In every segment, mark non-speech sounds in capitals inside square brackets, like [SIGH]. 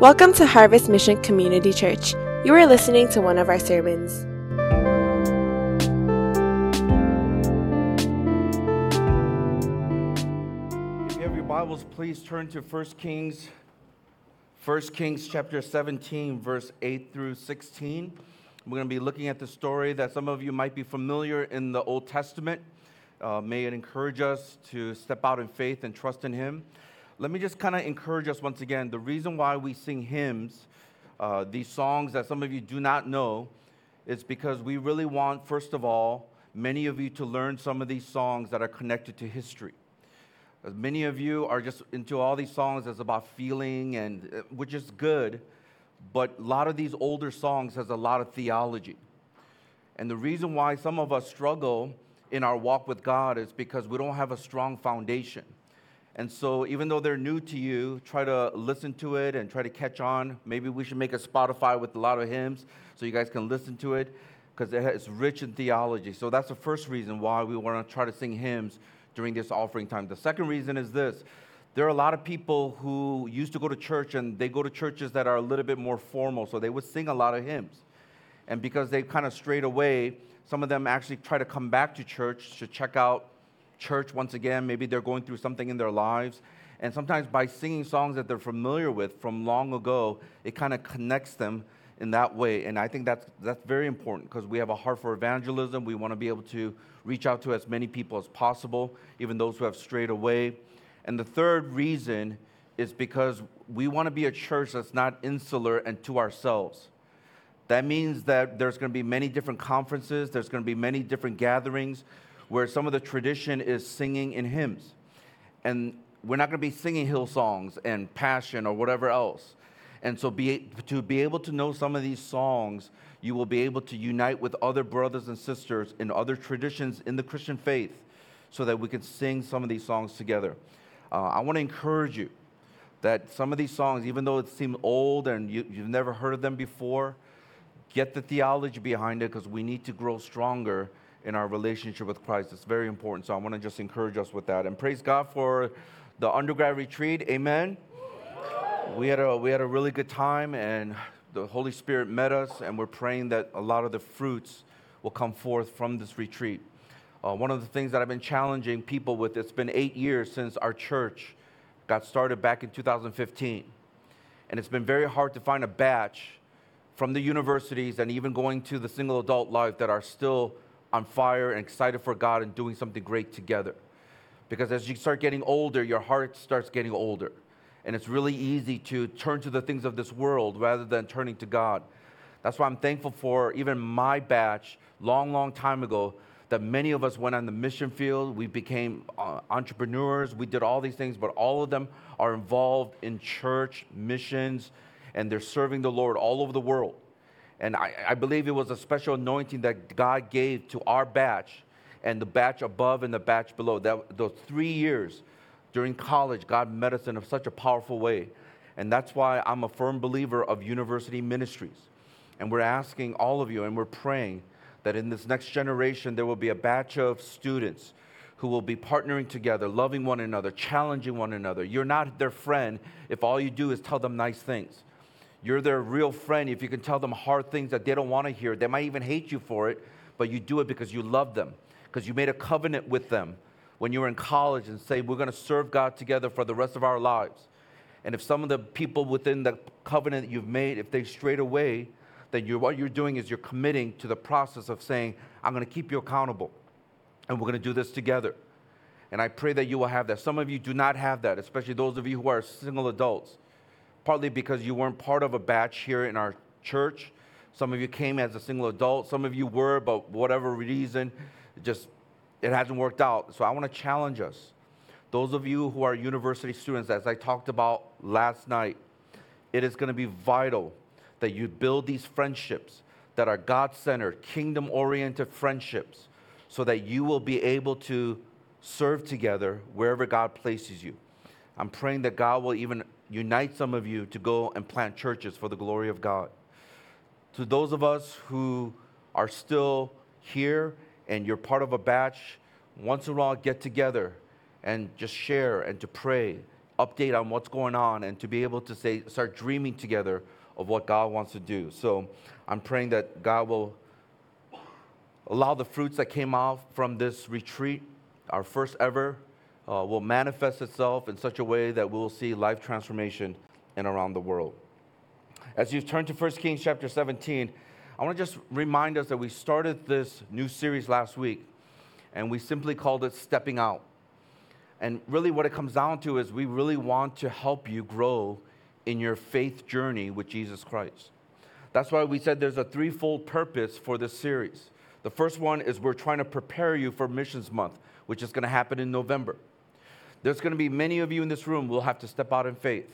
Welcome to Harvest Mission Community Church. You are listening to one of our sermons. If you have your Bibles, please turn to 1 Kings, 1 Kings chapter 17, verse 8 through 16. We're going to be looking at the story that some of you might be familiar in the Old Testament. Uh, may it encourage us to step out in faith and trust in Him. Let me just kind of encourage us once again. The reason why we sing hymns, uh, these songs that some of you do not know, is because we really want, first of all, many of you to learn some of these songs that are connected to history. As many of you are just into all these songs that's about feeling, and uh, which is good, but a lot of these older songs has a lot of theology. And the reason why some of us struggle in our walk with God is because we don't have a strong foundation. And so, even though they're new to you, try to listen to it and try to catch on. Maybe we should make a Spotify with a lot of hymns so you guys can listen to it because it's rich in theology. So, that's the first reason why we want to try to sing hymns during this offering time. The second reason is this there are a lot of people who used to go to church and they go to churches that are a little bit more formal, so they would sing a lot of hymns. And because they kind of strayed away, some of them actually try to come back to church to check out church once again. Maybe they're going through something in their lives. And sometimes by singing songs that they're familiar with from long ago, it kind of connects them in that way. And I think that's, that's very important because we have a heart for evangelism. We want to be able to reach out to as many people as possible, even those who have strayed away. And the third reason is because we want to be a church that's not insular and to ourselves. That means that there's going to be many different conferences, there's going to be many different gatherings where some of the tradition is singing in hymns. And we're not going to be singing hill songs and passion or whatever else. And so be, to be able to know some of these songs, you will be able to unite with other brothers and sisters in other traditions in the Christian faith so that we can sing some of these songs together. Uh, I want to encourage you that some of these songs, even though it seems old and you, you've never heard of them before, get the theology behind it because we need to grow stronger in our relationship with Christ. It's very important. So I want to just encourage us with that. And praise God for the undergrad retreat. Amen. We had a we had a really good time and the Holy Spirit met us and we're praying that a lot of the fruits will come forth from this retreat. Uh, one of the things that I've been challenging people with, it's been eight years since our church got started back in 2015. And it's been very hard to find a batch from the universities and even going to the single adult life that are still on fire and excited for God and doing something great together. Because as you start getting older, your heart starts getting older. And it's really easy to turn to the things of this world rather than turning to God. That's why I'm thankful for even my batch, long, long time ago, that many of us went on the mission field. We became uh, entrepreneurs. We did all these things, but all of them are involved in church, missions, and they're serving the Lord all over the world. And I, I believe it was a special anointing that God gave to our batch and the batch above and the batch below. That, those three years during college, God met us in such a powerful way. And that's why I'm a firm believer of university ministries. And we're asking all of you, and we're praying that in this next generation, there will be a batch of students who will be partnering together, loving one another, challenging one another. You're not their friend if all you do is tell them nice things. You're their real friend if you can tell them hard things that they don't want to hear. They might even hate you for it, but you do it because you love them, because you made a covenant with them when you were in college and say, We're going to serve God together for the rest of our lives. And if some of the people within the covenant that you've made, if they strayed away, then you're, what you're doing is you're committing to the process of saying, I'm going to keep you accountable, and we're going to do this together. And I pray that you will have that. Some of you do not have that, especially those of you who are single adults partly because you weren't part of a batch here in our church. Some of you came as a single adult, some of you were, but whatever reason, it just it hasn't worked out. So I want to challenge us. Those of you who are university students, as I talked about last night, it is going to be vital that you build these friendships that are God centered, kingdom oriented friendships, so that you will be able to serve together wherever God places you. I'm praying that God will even unite some of you to go and plant churches for the glory of God. To those of us who are still here and you're part of a batch, once in a while get together and just share and to pray. update on what's going on and to be able to say, start dreaming together of what God wants to do. So I'm praying that God will allow the fruits that came out from this retreat, our first ever, uh, will manifest itself in such a way that we'll see life transformation in around the world. As you turn to 1 Kings chapter 17, I want to just remind us that we started this new series last week, and we simply called it Stepping Out. And really, what it comes down to is we really want to help you grow in your faith journey with Jesus Christ. That's why we said there's a threefold purpose for this series. The first one is we're trying to prepare you for Missions Month, which is going to happen in November. There's going to be many of you in this room will have to step out in faith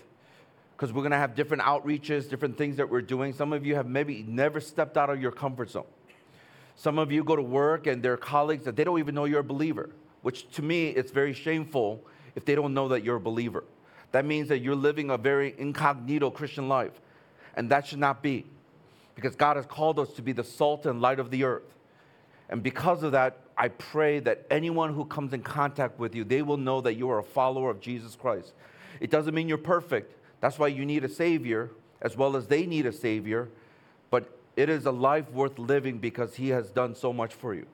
because we're going to have different outreaches, different things that we're doing. Some of you have maybe never stepped out of your comfort zone. Some of you go to work and their colleagues that they don't even know you're a believer, which to me it's very shameful if they don't know that you're a believer. That means that you're living a very incognito Christian life, and that should not be because God has called us to be the salt and light of the earth. And because of that, I pray that anyone who comes in contact with you, they will know that you are a follower of Jesus Christ. It doesn't mean you're perfect. That's why you need a Savior, as well as they need a Savior. But it is a life worth living because He has done so much for you.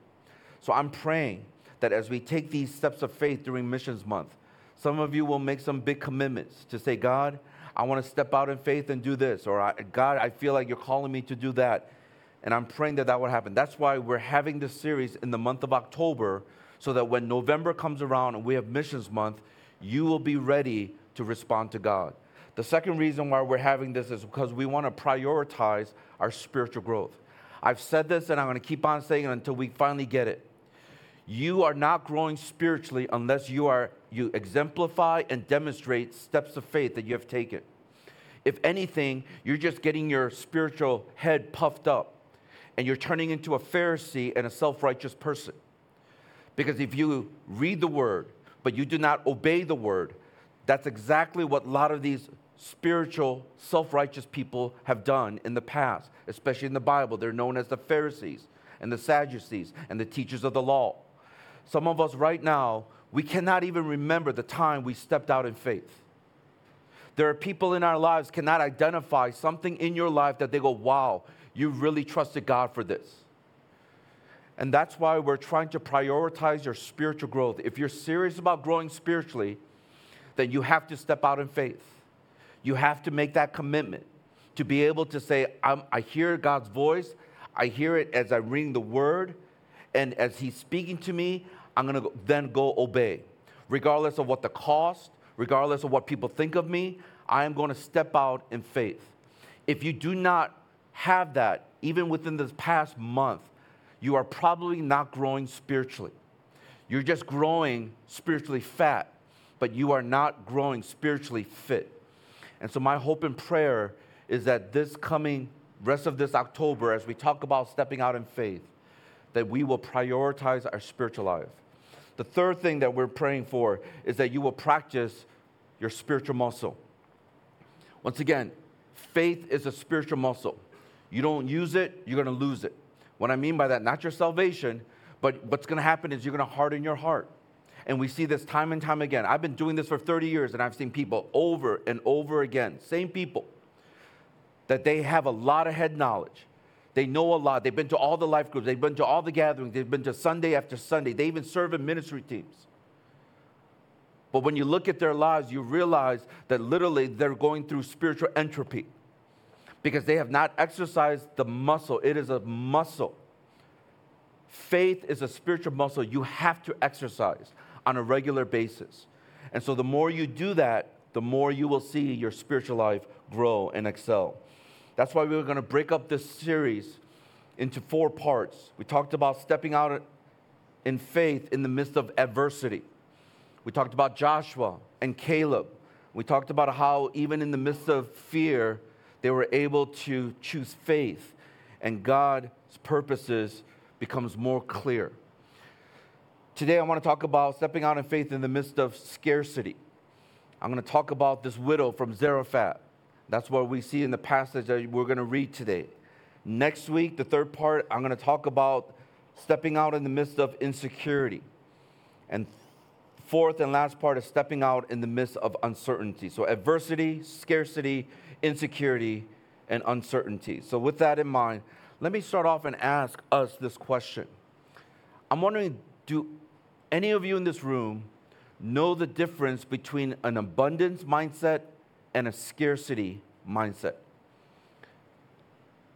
So I'm praying that as we take these steps of faith during Missions Month, some of you will make some big commitments to say, God, I want to step out in faith and do this, or God, I feel like you're calling me to do that. And I'm praying that that would happen. That's why we're having this series in the month of October, so that when November comes around and we have Missions Month, you will be ready to respond to God. The second reason why we're having this is because we want to prioritize our spiritual growth. I've said this and I'm going to keep on saying it until we finally get it. You are not growing spiritually unless you are you exemplify and demonstrate steps of faith that you have taken. If anything, you're just getting your spiritual head puffed up and you're turning into a Pharisee and a self righteous person. Because if you read the word, but you do not obey the word, that's exactly what a lot of these spiritual, self righteous people have done in the past, especially in the Bible. They're known as the Pharisees and the Sadducees and the teachers of the law. Some of us right now, we cannot even remember the time we stepped out in faith. There are people in our lives cannot identify something in your life that they go, wow, you really trusted God for this. And that's why we're trying to prioritize your spiritual growth. If you're serious about growing spiritually, then you have to step out in faith. You have to make that commitment to be able to say, i hear God's voice, I hear it as I'm reading the word, and as He's speaking to me, I'm gonna then go obey. Regardless of what the cost, regardless of what people think of me, I am going to step out in faith. If you do not have that, even within this past month, you are probably not growing spiritually. You're just growing spiritually fat, but you are not growing spiritually fit. And so, my hope and prayer is that this coming rest of this October, as we talk about stepping out in faith, that we will prioritize our spiritual life. The third thing that we're praying for is that you will practice your spiritual muscle. Once again, faith is a spiritual muscle. You don't use it, you're going to lose it. What I mean by that, not your salvation, but what's going to happen is you're going to harden your heart. And we see this time and time again. I've been doing this for 30 years and I've seen people over and over again, same people, that they have a lot of head knowledge. They know a lot. They've been to all the life groups, they've been to all the gatherings, they've been to Sunday after Sunday. They even serve in ministry teams. But when you look at their lives, you realize that literally they're going through spiritual entropy because they have not exercised the muscle. It is a muscle. Faith is a spiritual muscle you have to exercise on a regular basis. And so the more you do that, the more you will see your spiritual life grow and excel. That's why we are going to break up this series into four parts. We talked about stepping out in faith in the midst of adversity. We talked about Joshua and Caleb. We talked about how, even in the midst of fear, they were able to choose faith, and God's purposes becomes more clear. Today, I want to talk about stepping out in faith in the midst of scarcity. I'm going to talk about this widow from Zarephath. That's what we see in the passage that we're going to read today. Next week, the third part, I'm going to talk about stepping out in the midst of insecurity. And fourth and last part is stepping out in the midst of uncertainty. So, adversity, scarcity, insecurity, and uncertainty. So, with that in mind, let me start off and ask us this question. I'm wondering do any of you in this room know the difference between an abundance mindset and a scarcity mindset?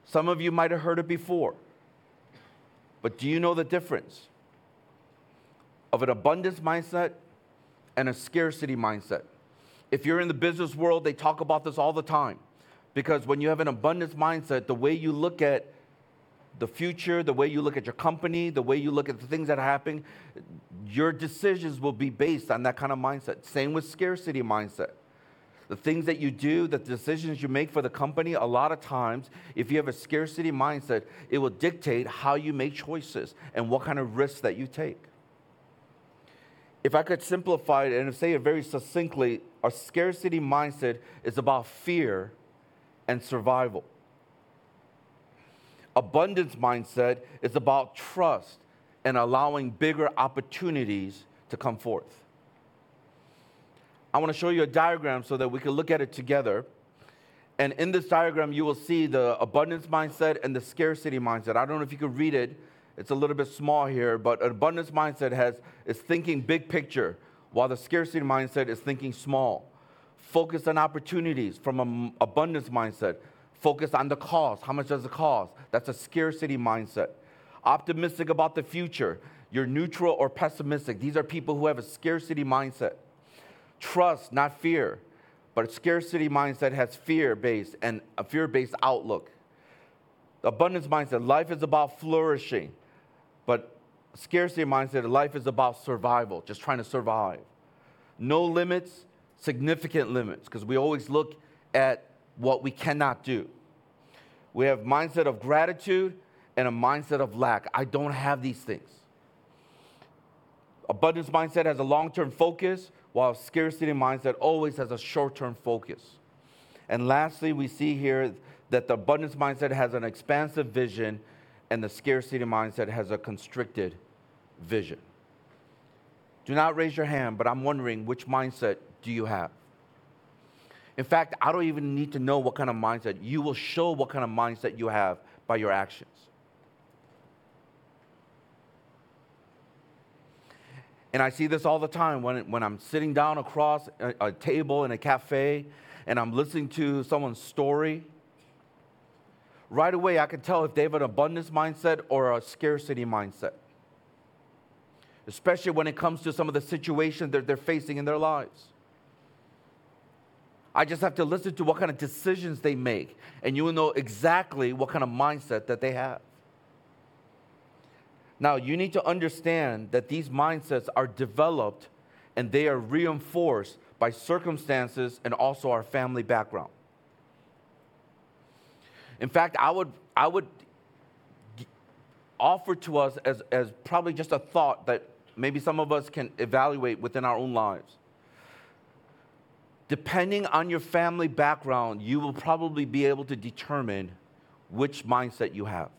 Some of you might have heard it before, but do you know the difference of an abundance mindset and a scarcity mindset? If you're in the business world, they talk about this all the time because when you have an abundance mindset, the way you look at the future, the way you look at your company, the way you look at the things that are happening, your decisions will be based on that kind of mindset. Same with scarcity mindset. The things that you do, the decisions you make for the company, a lot of times, if you have a scarcity mindset, it will dictate how you make choices and what kind of risks that you take. If I could simplify it and say it very succinctly, our scarcity mindset is about fear and survival. Abundance mindset is about trust and allowing bigger opportunities to come forth. I want to show you a diagram so that we can look at it together. And in this diagram, you will see the abundance mindset and the scarcity mindset. I don't know if you can read it. It's a little bit small here, but an abundance mindset has is thinking big picture, while the scarcity mindset is thinking small. Focus on opportunities from an abundance mindset. Focus on the cost. How much does it cost? That's a scarcity mindset. Optimistic about the future. You're neutral or pessimistic. These are people who have a scarcity mindset. Trust, not fear. But a scarcity mindset has fear based and a fear based outlook. Abundance mindset, life is about flourishing. But scarcity mindset, life is about survival, just trying to survive. No limits, significant limits, because we always look at what we cannot do. We have mindset of gratitude and a mindset of lack. I don't have these things. Abundance mindset has a long-term focus, while scarcity mindset always has a short-term focus. And lastly, we see here that the abundance mindset has an expansive vision and the scarcity mindset has a constricted vision. Do not raise your hand, but I'm wondering which mindset do you have? In fact, I don't even need to know what kind of mindset. You will show what kind of mindset you have by your actions. And I see this all the time when, when I'm sitting down across a, a table in a cafe and I'm listening to someone's story. Right away, I can tell if they have an abundance mindset or a scarcity mindset, especially when it comes to some of the situations that they're facing in their lives. I just have to listen to what kind of decisions they make, and you will know exactly what kind of mindset that they have. Now, you need to understand that these mindsets are developed and they are reinforced by circumstances and also our family background. In fact, I would, I would offer to us as, as probably just a thought that maybe some of us can evaluate within our own lives depending on your family background, you will probably be able to determine which mindset you have.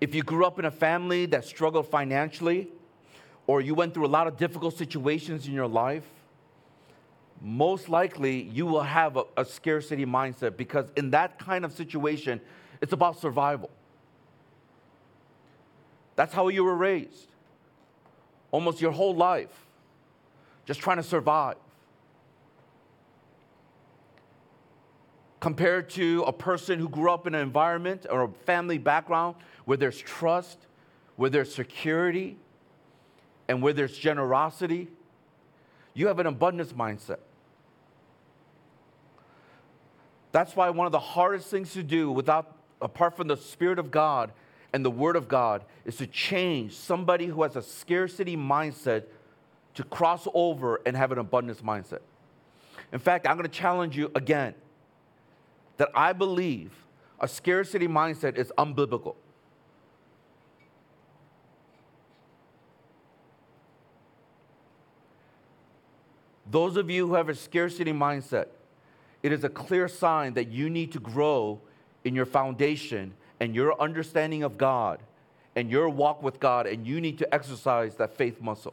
If you grew up in a family that struggled financially, or you went through a lot of difficult situations in your life, most likely you will have a, a scarcity mindset because in that kind of situation, it's about survival. That's how you were raised almost your whole life just trying to survive. Compared to a person who grew up in an environment or a family background where there's trust, where there's security, and where there's generosity, you have an abundance mindset. That's why one of the hardest things to do without apart from the spirit of God and the Word of God is to change somebody who has a scarcity mindset to cross over and have an abundance mindset. In fact, I'm going to challenge you again that I believe a scarcity mindset is unbiblical. Those of you who have a scarcity mindset, it is a clear sign that you need to grow in your foundation and your understanding of God and your walk with God, and you need to exercise that faith muscle.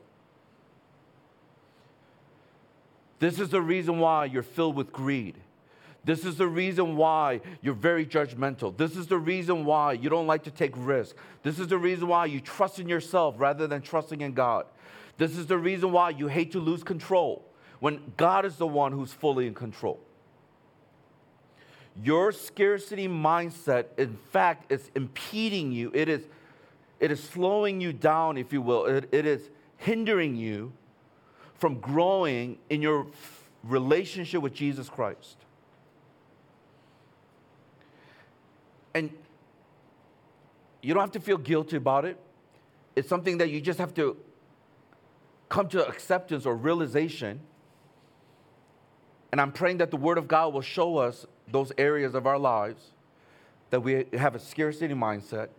This is the reason why you're filled with greed. This is the reason why you're very judgmental. This is the reason why you don't like to take risks. This is the reason why you trust in yourself rather than trusting in God. This is the reason why you hate to lose control when God is the one who's fully in control. Your scarcity mindset, in fact, is impeding you. It is, it is slowing you down, if you will. It, it is hindering you from growing in your relationship with Jesus Christ. And you don't have to feel guilty about it. It's something that you just have to come to acceptance or realization. And I'm praying that the Word of God will show us those areas of our lives that we have a scarcity mindset.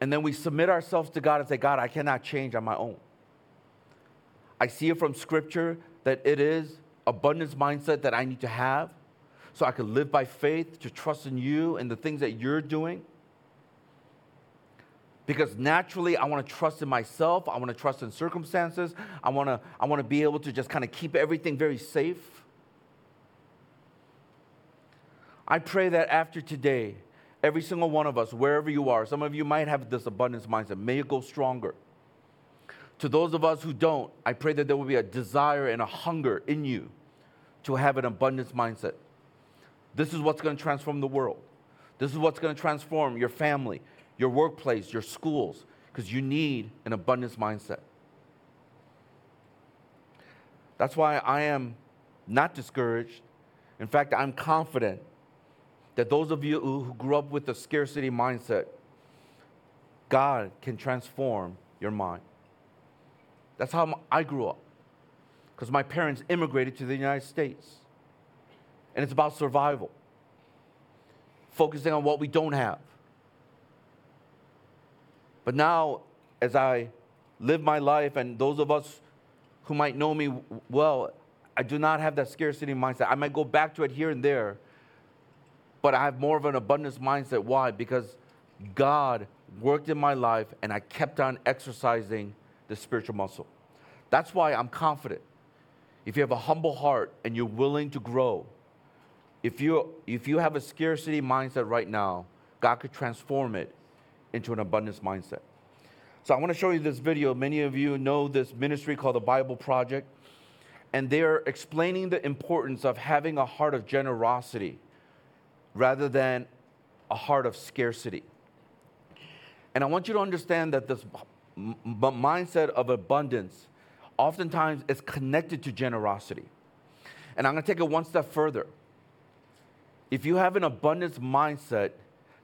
And then we submit ourselves to God and say, God, I cannot change on my own. I see it from Scripture that it is abundance mindset that I need to have so I can live by faith, to trust in you and the things that you're doing. Because naturally, I want to trust in myself. I want to trust in circumstances. I want to, I want to be able to just kind of keep everything very safe. I pray that after today, every single one of us, wherever you are, some of you might have this abundance mindset, may it go stronger. To those of us who don't, I pray that there will be a desire and a hunger in you to have an abundance mindset. This is what's going to transform the world. This is what's going to transform your family, your workplace, your schools, because you need an abundance mindset. That's why I am not discouraged. In fact, I'm confident that those of you who grew up with a scarcity mindset, God can transform your mind. That's how I grew up, because my parents immigrated to the United States and it's about survival, focusing on what we don't have. But now, as I live my life, and those of us who might know me well, I do not have that scarcity mindset. I might go back to it here and there, but I have more of an abundance mindset. Why? Because God worked in my life and I kept on exercising the spiritual muscle. That's why I'm confident. If you have a humble heart and you're willing to grow, if you, if you have a scarcity mindset right now, God could transform it into an abundance mindset. So I want to show you this video. Many of you know this ministry called the Bible Project, and they're explaining the importance of having a heart of generosity rather than a heart of scarcity. And I want you to understand that this m- mindset of abundance oftentimes is connected to generosity. And I'm going to take it one step further. If you have an abundance mindset,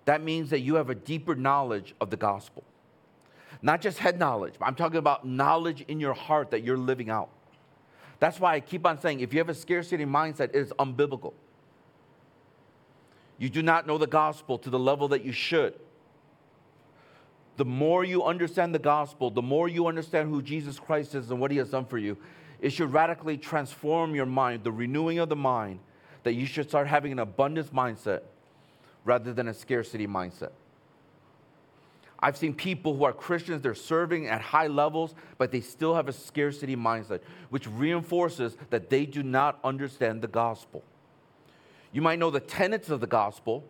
that means that you have a deeper knowledge of the gospel. Not just head knowledge, I'm talking about knowledge in your heart that you're living out. That's why I keep on saying if you have a scarcity mindset, it is unbiblical. You do not know the gospel to the level that you should. The more you understand the gospel, the more you understand who Jesus Christ is and what he has done for you, it should radically transform your mind, the renewing of the mind, that you should start having an abundance mindset rather than a scarcity mindset. I've seen people who are Christians, they're serving at high levels, but they still have a scarcity mindset, which reinforces that they do not understand the gospel. You might know the tenets of the gospel,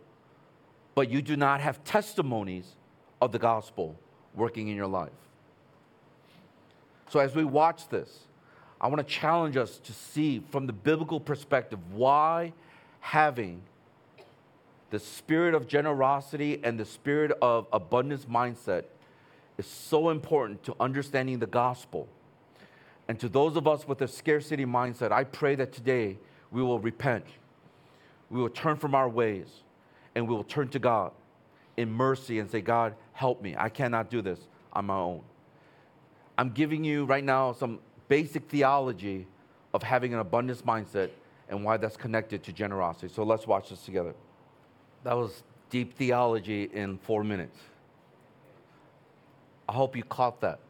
but you do not have testimonies of the gospel working in your life. So, as we watch this, I want to challenge us to see from the biblical perspective why having the spirit of generosity and the spirit of abundance mindset is so important to understanding the gospel. And to those of us with a scarcity mindset, I pray that today we will repent. We will turn from our ways and we will turn to God in mercy and say, God, help me. I cannot do this on my own. I'm giving you right now some basic theology of having an abundance mindset and why that's connected to generosity. So let's watch this together. That was deep theology in four minutes. I hope you caught that.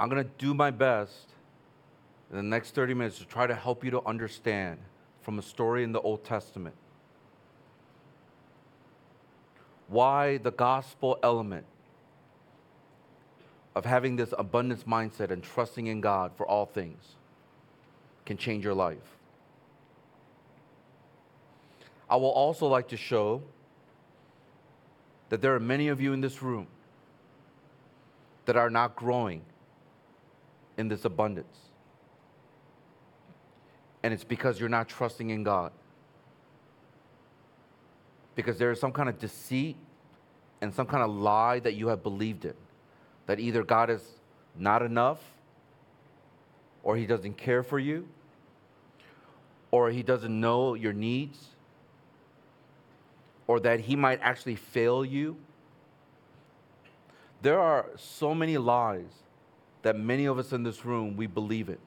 I'm going to do my best in the next 30 minutes to try to help you to understand from a story in the Old Testament why the gospel element of having this abundance mindset and trusting in God for all things can change your life. I will also like to show that there are many of you in this room that are not growing in this abundance. And it's because you're not trusting in God. Because there is some kind of deceit and some kind of lie that you have believed in. That either God is not enough, or He doesn't care for you, or He doesn't know your needs, or that He might actually fail you. There are so many lies that many of us in this room we believe it.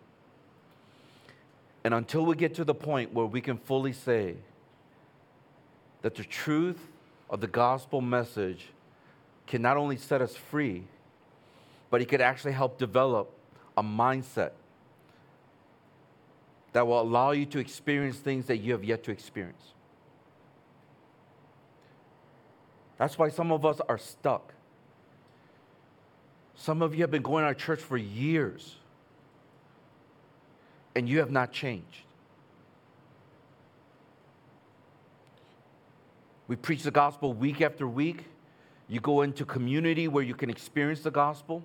And until we get to the point where we can fully say that the truth of the gospel message can not only set us free, but it could actually help develop a mindset that will allow you to experience things that you have yet to experience. That's why some of us are stuck. Some of you have been going to our church for years and you have not changed. We preach the gospel week after week. You go into community where you can experience the gospel.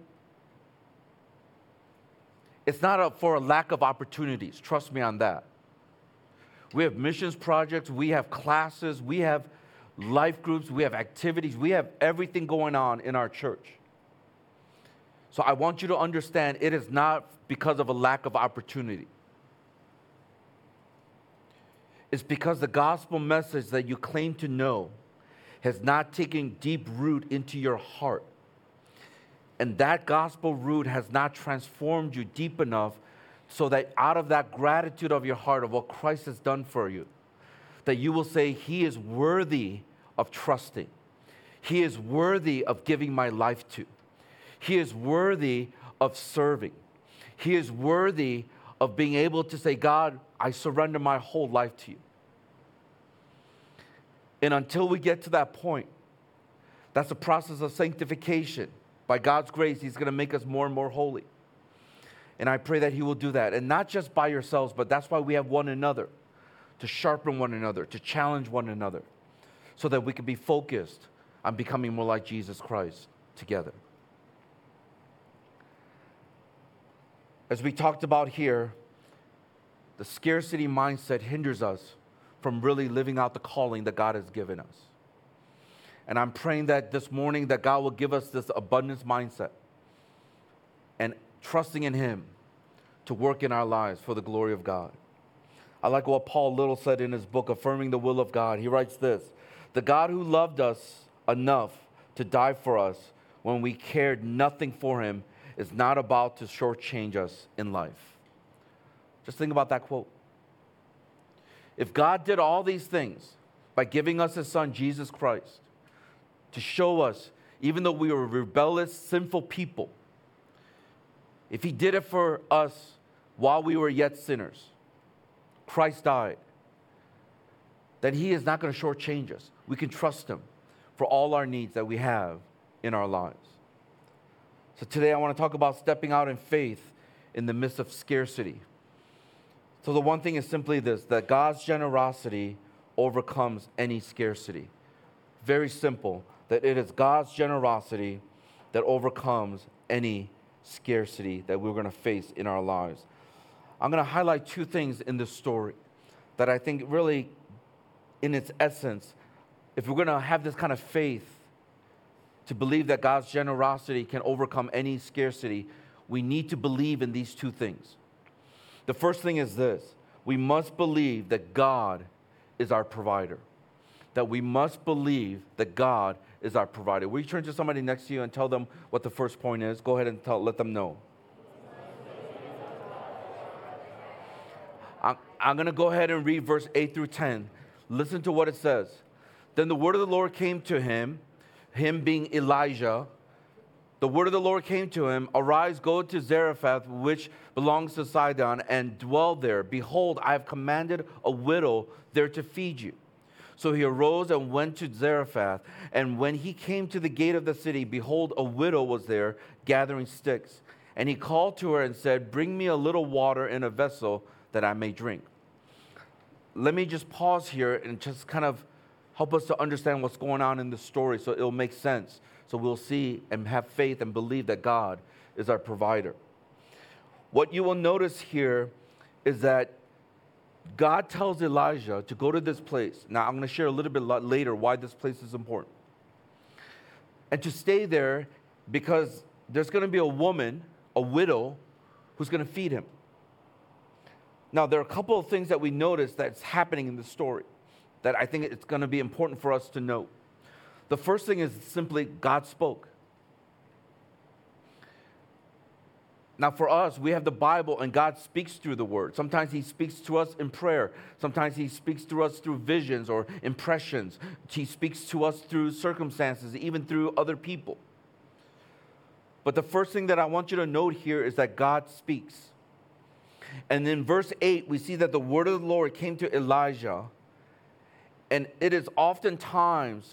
It's not a, for a lack of opportunities. Trust me on that. We have missions projects, we have classes, we have life groups, we have activities, we have everything going on in our church. So I want you to understand it is not because of a lack of opportunity. It's because the gospel message that you claim to know has not taken deep root into your heart. And that gospel root has not transformed you deep enough so that out of that gratitude of your heart of what Christ has done for you, that you will say, He is worthy of trusting. He is worthy of giving my life to. He is worthy of serving. He is worthy of being able to say, God, I surrender my whole life to you. And until we get to that point, that's a process of sanctification. By God's grace, He's going to make us more and more holy. And I pray that He will do that. And not just by yourselves, but that's why we have one another to sharpen one another, to challenge one another, so that we can be focused on becoming more like Jesus Christ together. As we talked about here, the scarcity mindset hinders us from really living out the calling that God has given us. And I'm praying that this morning that God will give us this abundance mindset and trusting in him to work in our lives for the glory of God. I like what Paul Little said in his book Affirming the Will of God. He writes this, "The God who loved us enough to die for us when we cared nothing for him is not about to shortchange us in life." Just think about that quote. If God did all these things by giving us his son, Jesus Christ, to show us, even though we were rebellious, sinful people, if he did it for us while we were yet sinners, Christ died, then he is not going to shortchange us. We can trust him for all our needs that we have in our lives. So today I want to talk about stepping out in faith in the midst of scarcity. So the one thing is simply this that God's generosity overcomes any scarcity. Very simple, that it is God's generosity that overcomes any scarcity that we're going to face in our lives. I'm going to highlight two things in this story that I think really, in its essence, if we're going to have this kind of faith to believe that God's generosity can overcome any scarcity, we need to believe in these two things. The first thing is this we must believe that God is our provider. That we must believe that God is our provider. Will you turn to somebody next to you and tell them what the first point is? Go ahead and tell, let them know. I'm, I'm going to go ahead and read verse 8 through 10. Listen to what it says. Then the word of the Lord came to him, him being Elijah, the word of the Lord came to him Arise, go to Zarephath, which belongs to Sidon, and dwell there. Behold, I have commanded a widow there to feed you. So he arose and went to Zarephath. And when he came to the gate of the city, behold, a widow was there gathering sticks. And he called to her and said, Bring me a little water in a vessel that I may drink. Let me just pause here and just kind of help us to understand what's going on in the story so it'll make sense. So we'll see and have faith and believe that God is our provider. What you will notice here is that God tells Elijah to go to this place. Now, I'm going to share a little bit later why this place is important. And to stay there because there's going to be a woman, a widow, who's going to feed him. Now, there are a couple of things that we notice that's happening in the story that I think it's going to be important for us to note. The first thing is simply God spoke. Now, for us, we have the Bible and God speaks through the Word. Sometimes He speaks to us in prayer. Sometimes He speaks to us through visions or impressions. He speaks to us through circumstances, even through other people. But the first thing that I want you to note here is that God speaks. And in verse 8, we see that the word of the Lord came to Elijah. And it is oftentimes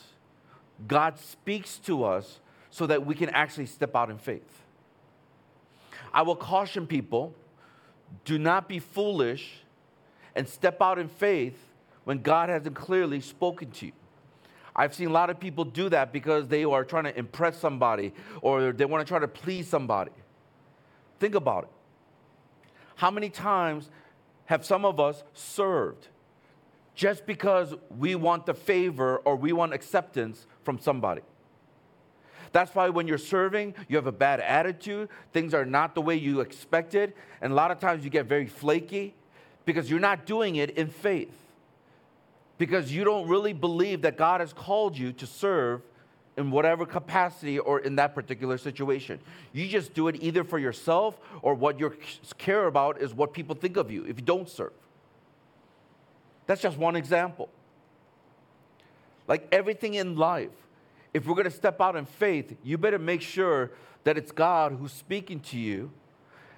God speaks to us so that we can actually step out in faith. I will caution people do not be foolish and step out in faith when God hasn't clearly spoken to you. I've seen a lot of people do that because they are trying to impress somebody or they want to try to please somebody. Think about it. How many times have some of us served just because we want the favor or we want acceptance from somebody? That's why when you're serving, you have a bad attitude. Things are not the way you expected. And a lot of times you get very flaky because you're not doing it in faith. Because you don't really believe that God has called you to serve in whatever capacity or in that particular situation. You just do it either for yourself or what you care about is what people think of you if you don't serve. That's just one example. Like everything in life, if we're going to step out in faith, you better make sure that it's God who's speaking to you.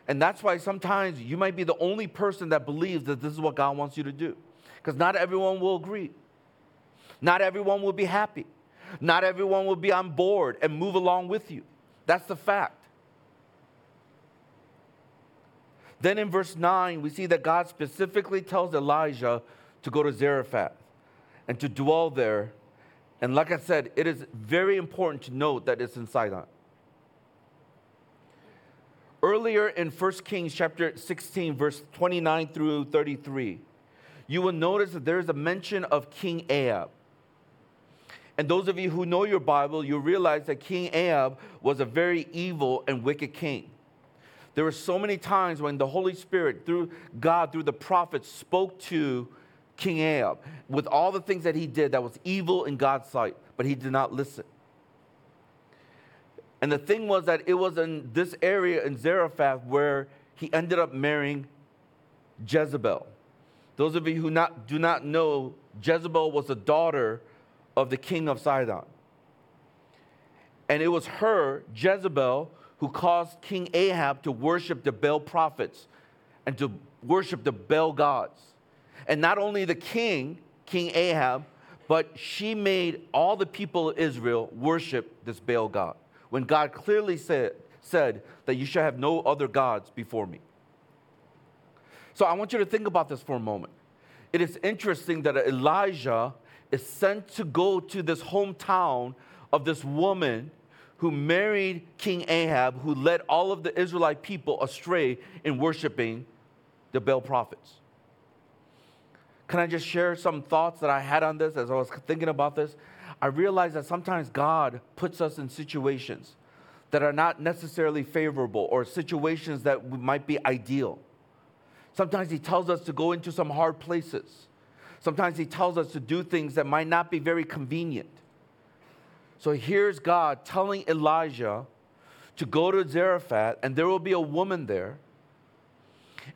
And that's why sometimes you might be the only person that believes that this is what God wants you to do. Because not everyone will agree. Not everyone will be happy. Not everyone will be on board and move along with you. That's the fact. Then in verse 9, we see that God specifically tells Elijah to go to Zarephath and to dwell there and like I said, it is very important to note that it's in Sidon. Earlier in 1 Kings chapter 16, verse 29 through 33, you will notice that there's a mention of King Ahab. And those of you who know your Bible, you realize that King Ahab was a very evil and wicked king. There were so many times when the Holy Spirit, through God, through the prophets, spoke to King Ahab with all the things that he did that was evil in God's sight, but he did not listen. And the thing was that it was in this area in Zarephath where he ended up marrying Jezebel. Those of you who not, do not know, Jezebel was the daughter of the king of Sidon. And it was her, Jezebel, who caused King Ahab to worship the Baal prophets and to worship the Baal gods. And not only the king, King Ahab, but she made all the people of Israel worship this Baal God. When God clearly said, said that you shall have no other gods before me. So I want you to think about this for a moment. It is interesting that Elijah is sent to go to this hometown of this woman who married King Ahab, who led all of the Israelite people astray in worshiping the Baal prophets. Can I just share some thoughts that I had on this as I was thinking about this? I realized that sometimes God puts us in situations that are not necessarily favorable or situations that might be ideal. Sometimes He tells us to go into some hard places. Sometimes He tells us to do things that might not be very convenient. So here's God telling Elijah to go to Zarephath, and there will be a woman there.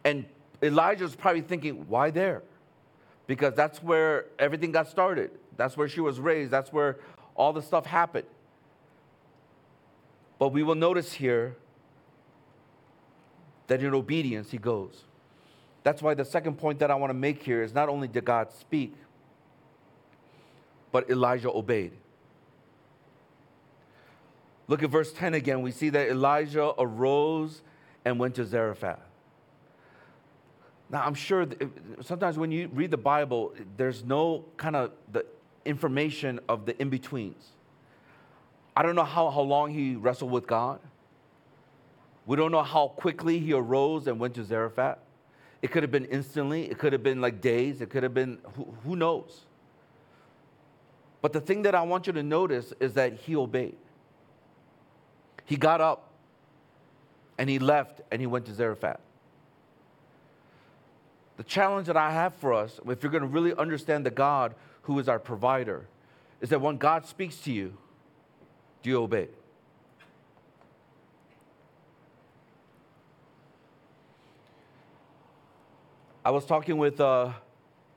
And Elijah Elijah's probably thinking, why there? Because that's where everything got started. That's where she was raised. That's where all the stuff happened. But we will notice here that in obedience he goes. That's why the second point that I want to make here is not only did God speak, but Elijah obeyed. Look at verse 10 again. We see that Elijah arose and went to Zarephath. Now, I'm sure sometimes when you read the Bible, there's no kind of the information of the in betweens. I don't know how, how long he wrestled with God. We don't know how quickly he arose and went to Zarephath. It could have been instantly, it could have been like days, it could have been who, who knows. But the thing that I want you to notice is that he obeyed. He got up and he left and he went to Zarephath. The challenge that I have for us, if you're going to really understand the God who is our provider, is that when God speaks to you, do you obey? I was talking with uh,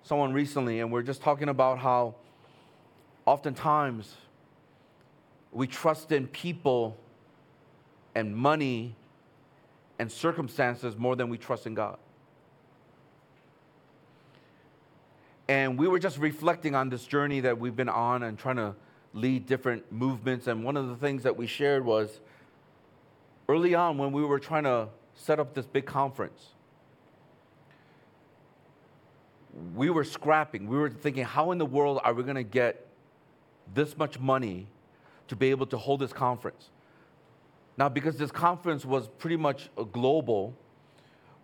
someone recently, and we are just talking about how oftentimes we trust in people and money and circumstances more than we trust in God. And we were just reflecting on this journey that we've been on and trying to lead different movements. And one of the things that we shared was early on when we were trying to set up this big conference, we were scrapping. We were thinking, how in the world are we going to get this much money to be able to hold this conference? Now, because this conference was pretty much global,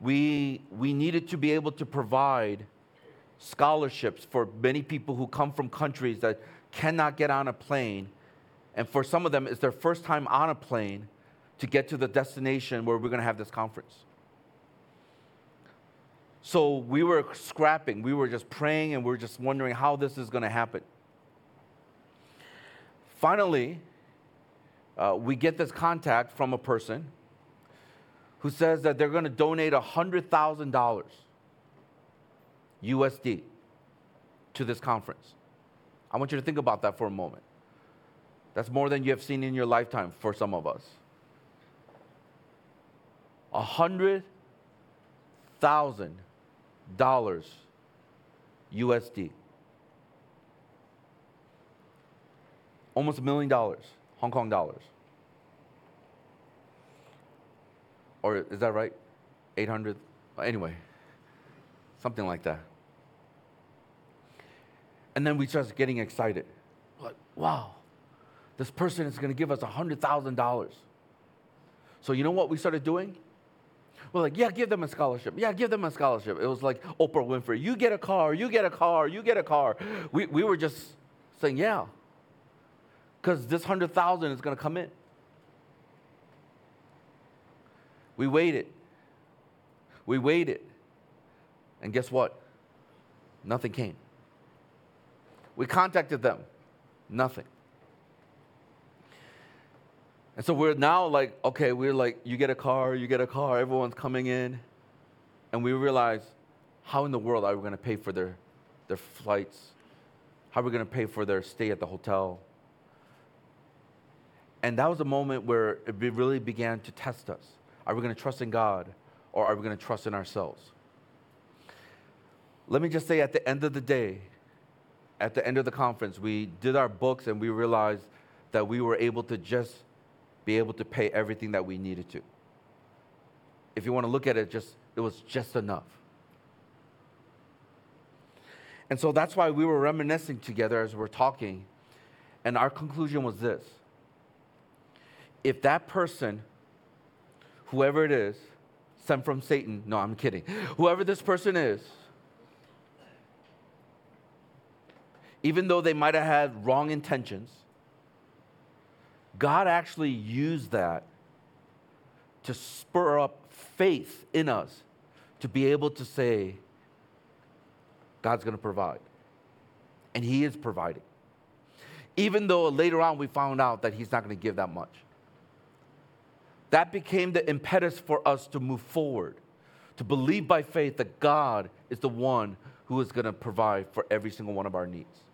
we, we needed to be able to provide scholarships for many people who come from countries that cannot get on a plane. And for some of them, it's their first time on a plane to get to the destination where we're going to have this conference. So we were scrapping, we were just praying, and we are just wondering how this is going to happen. Finally, uh, we get this contact from a person who says that they're going to donate $100,000 USD to this conference. I want you to think about that for a moment. That's more than you have seen in your lifetime for some of us. A hundred thousand dollars USD. Almost a million dollars, Hong Kong dollars. Or is that right? 800? Anyway, something like that. And then we start getting excited. Like, wow, this person is going to give us $100,000. So, you know what we started doing? We're like, yeah, give them a scholarship. Yeah, give them a scholarship. It was like Oprah Winfrey, you get a car, you get a car, you get a car. We, we were just saying, yeah, because this 100,000 is going to come in. We waited. We waited. And guess what? Nothing came. We contacted them. Nothing. And so we're now like, okay, we're like, you get a car, you get a car, everyone's coming in. And we realize, how in the world are we going to pay for their, their flights? How are we going to pay for their stay at the hotel? And that was a moment where it really began to test us. Are we going to trust in God or are we going to trust in ourselves? Let me just say at the end of the day, at the end of the conference, we did our books and we realized that we were able to just be able to pay everything that we needed to. If you want to look at it, just it was just enough. And so that's why we were reminiscing together as we're talking. And our conclusion was this if that person, whoever it is, sent from Satan, no, I'm kidding, whoever this person is, even though they might have had wrong intentions, God actually used that to spur up faith in us to be able to say, God's going to provide. And He is providing. Even though later on we found out that He's not going to give that much. That became the impetus for us to move forward, to believe by faith that God is the one who is going to provide for every single one of our needs.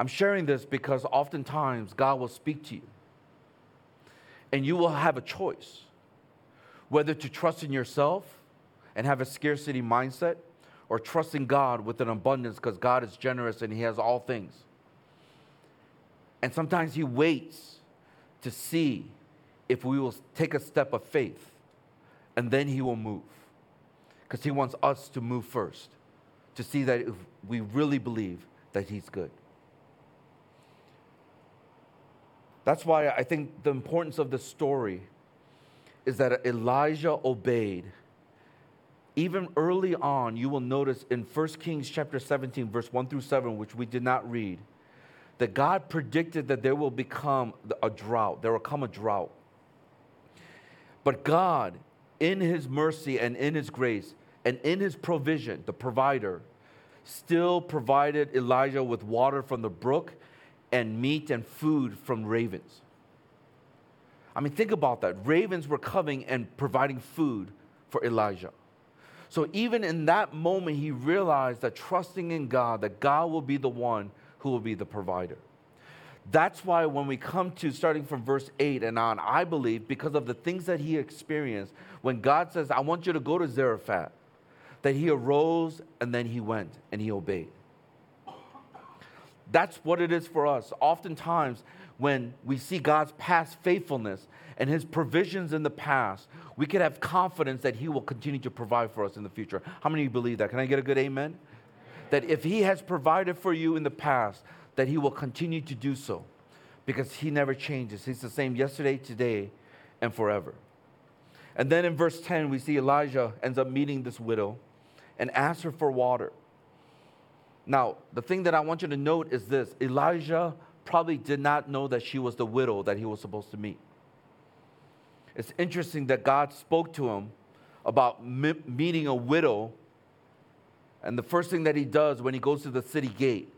I'm sharing this because oftentimes God will speak to you. And you will have a choice whether to trust in yourself and have a scarcity mindset or trust in God with an abundance because God is generous and He has all things. And sometimes He waits to see if we will take a step of faith and then He will move because He wants us to move first to see that if we really believe that He's good. That's why I think the importance of the story is that Elijah obeyed. Even early on, you will notice in 1 Kings chapter 17, verse 1 through 7, which we did not read, that God predicted that there will become a drought. There will come a drought. But God, in His mercy and in His grace and in His provision, the provider, still provided Elijah with water from the brook and meat and food from ravens. I mean, think about that. Ravens were coming and providing food for Elijah. So even in that moment, he realized that trusting in God, that God will be the one who will be the provider. That's why when we come to starting from verse 8 and on, I believe because of the things that he experienced, when God says, I want you to go to Zarephath, that he arose and then he went and he obeyed. That's what it is for us. Oftentimes, when we see God's past faithfulness and his provisions in the past, we can have confidence that he will continue to provide for us in the future. How many of you believe that? Can I get a good amen? That if he has provided for you in the past, that he will continue to do so because he never changes. He's the same yesterday, today, and forever. And then in verse 10, we see Elijah ends up meeting this widow and asks her for water. Now, the thing that I want you to note is this Elijah probably did not know that she was the widow that he was supposed to meet. It's interesting that God spoke to him about meeting a widow, and the first thing that he does when he goes to the city gate,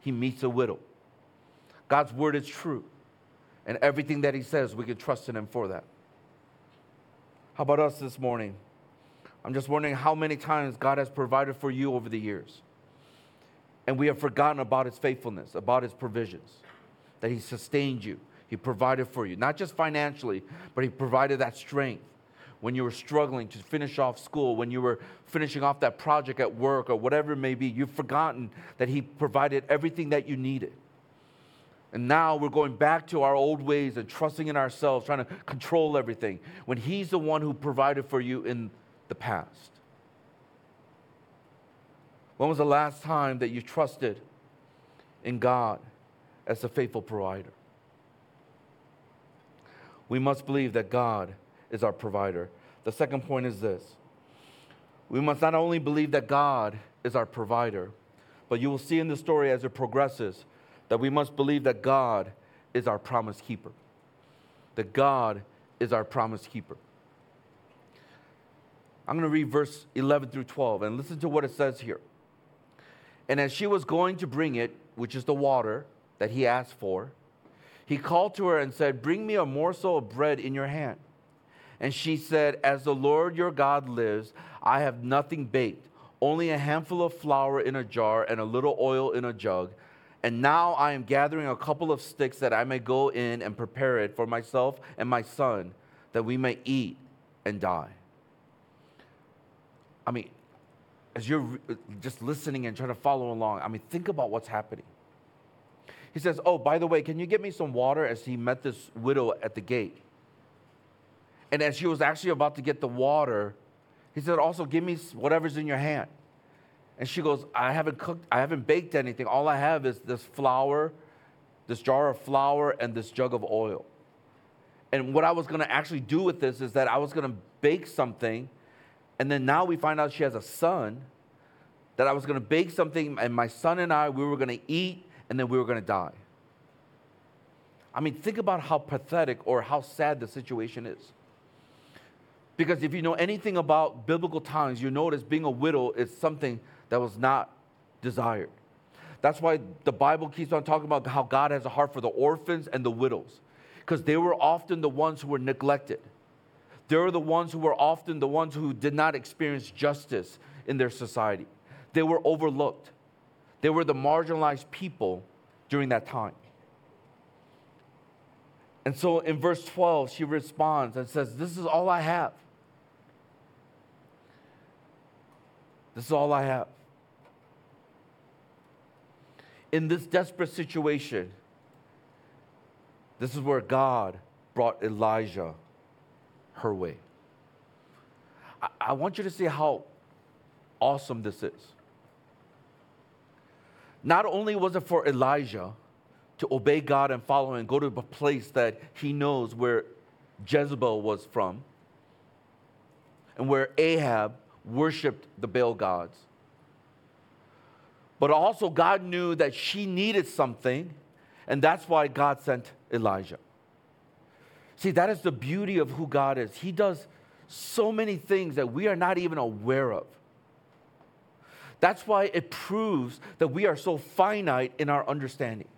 he meets a widow. God's word is true, and everything that he says, we can trust in him for that. How about us this morning? I'm just wondering how many times God has provided for you over the years and we have forgotten about his faithfulness, about his provisions, that he sustained you, he provided for you, not just financially, but he provided that strength when you were struggling to finish off school, when you were finishing off that project at work or whatever it may be. You've forgotten that he provided everything that you needed. And now we're going back to our old ways and trusting in ourselves, trying to control everything, when He's the one who provided for you in the past. When was the last time that you trusted in God as a faithful provider? We must believe that God is our provider. The second point is this we must not only believe that God is our provider, but you will see in the story as it progresses that we must believe that God is our promise keeper. That God is our promise keeper. I'm going to read verse 11 through 12 and listen to what it says here. And as she was going to bring it, which is the water that he asked for, he called to her and said, Bring me a morsel of bread in your hand. And she said, As the Lord your God lives, I have nothing baked, only a handful of flour in a jar and a little oil in a jug. And now I am gathering a couple of sticks that I may go in and prepare it for myself and my son, that we may eat and die. I mean, as you're uh, just listening and trying to follow along, I mean, think about what's happening. He says, Oh, by the way, can you get me some water as he met this widow at the gate? And as she was actually about to get the water, he said, Also, give me whatever's in your hand. And she goes, I haven't cooked, I haven't baked anything. All I have is this flour, this jar of flour, and this jug of oil. And what I was gonna actually do with this is that I was gonna bake something and then now we find out she has a son, that I was going to bake something, and my son and I, we were going to eat, and then we were going to die. I mean, think about how pathetic or how sad the situation is. Because if you know anything about biblical times, you notice being a widow is something that was not desired. That's why the Bible keeps on talking about how God has a heart for the orphans and the widows, because they were often the ones who were neglected. They're the ones who were often the ones who did not experience justice in their society. They were overlooked. They were the marginalized people during that time. And so in verse 12, she responds and says, This is all I have. This is all I have. In this desperate situation, this is where God brought Elijah her way. I, I want you to see how awesome this is. Not only was it for Elijah to obey God and follow and go to a place that he knows where Jezebel was from and where Ahab worshiped the Baal gods. But also, God knew that she needed something, and that's why God sent Elijah. See, that is the beauty of who God is. He does so many things that we are not even aware of. That's why it proves that we are so finite in our understanding.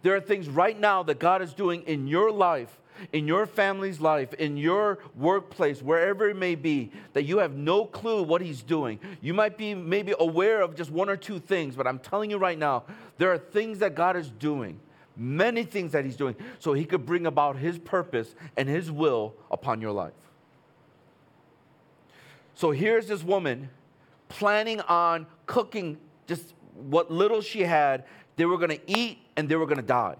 There are things right now that God is doing in your life, in your family's life, in your workplace, wherever it may be, that you have no clue what He's doing. You might be maybe aware of just one or two things, but I'm telling you right now, there are things that God is doing, many things that He's doing, so He could bring about His purpose and His will upon your life. So here's this woman planning on cooking just what little she had. They were going to eat and they were going to die.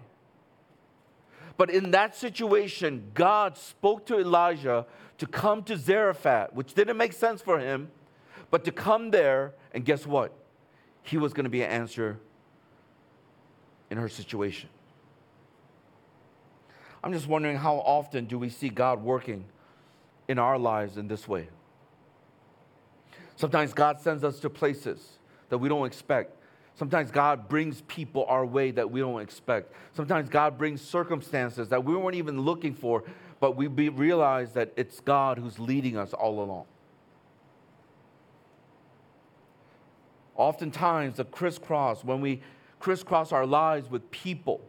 But in that situation, God spoke to Elijah to come to Zarephath, which didn't make sense for him, but to come there, and guess what? He was going to be an answer in her situation. I'm just wondering how often do we see God working in our lives in this way? Sometimes God sends us to places that we don't expect. Sometimes God brings people our way that we don't expect. Sometimes God brings circumstances that we weren't even looking for, but we be, realize that it's God who's leading us all along. Oftentimes, the crisscross, when we crisscross our lives with people,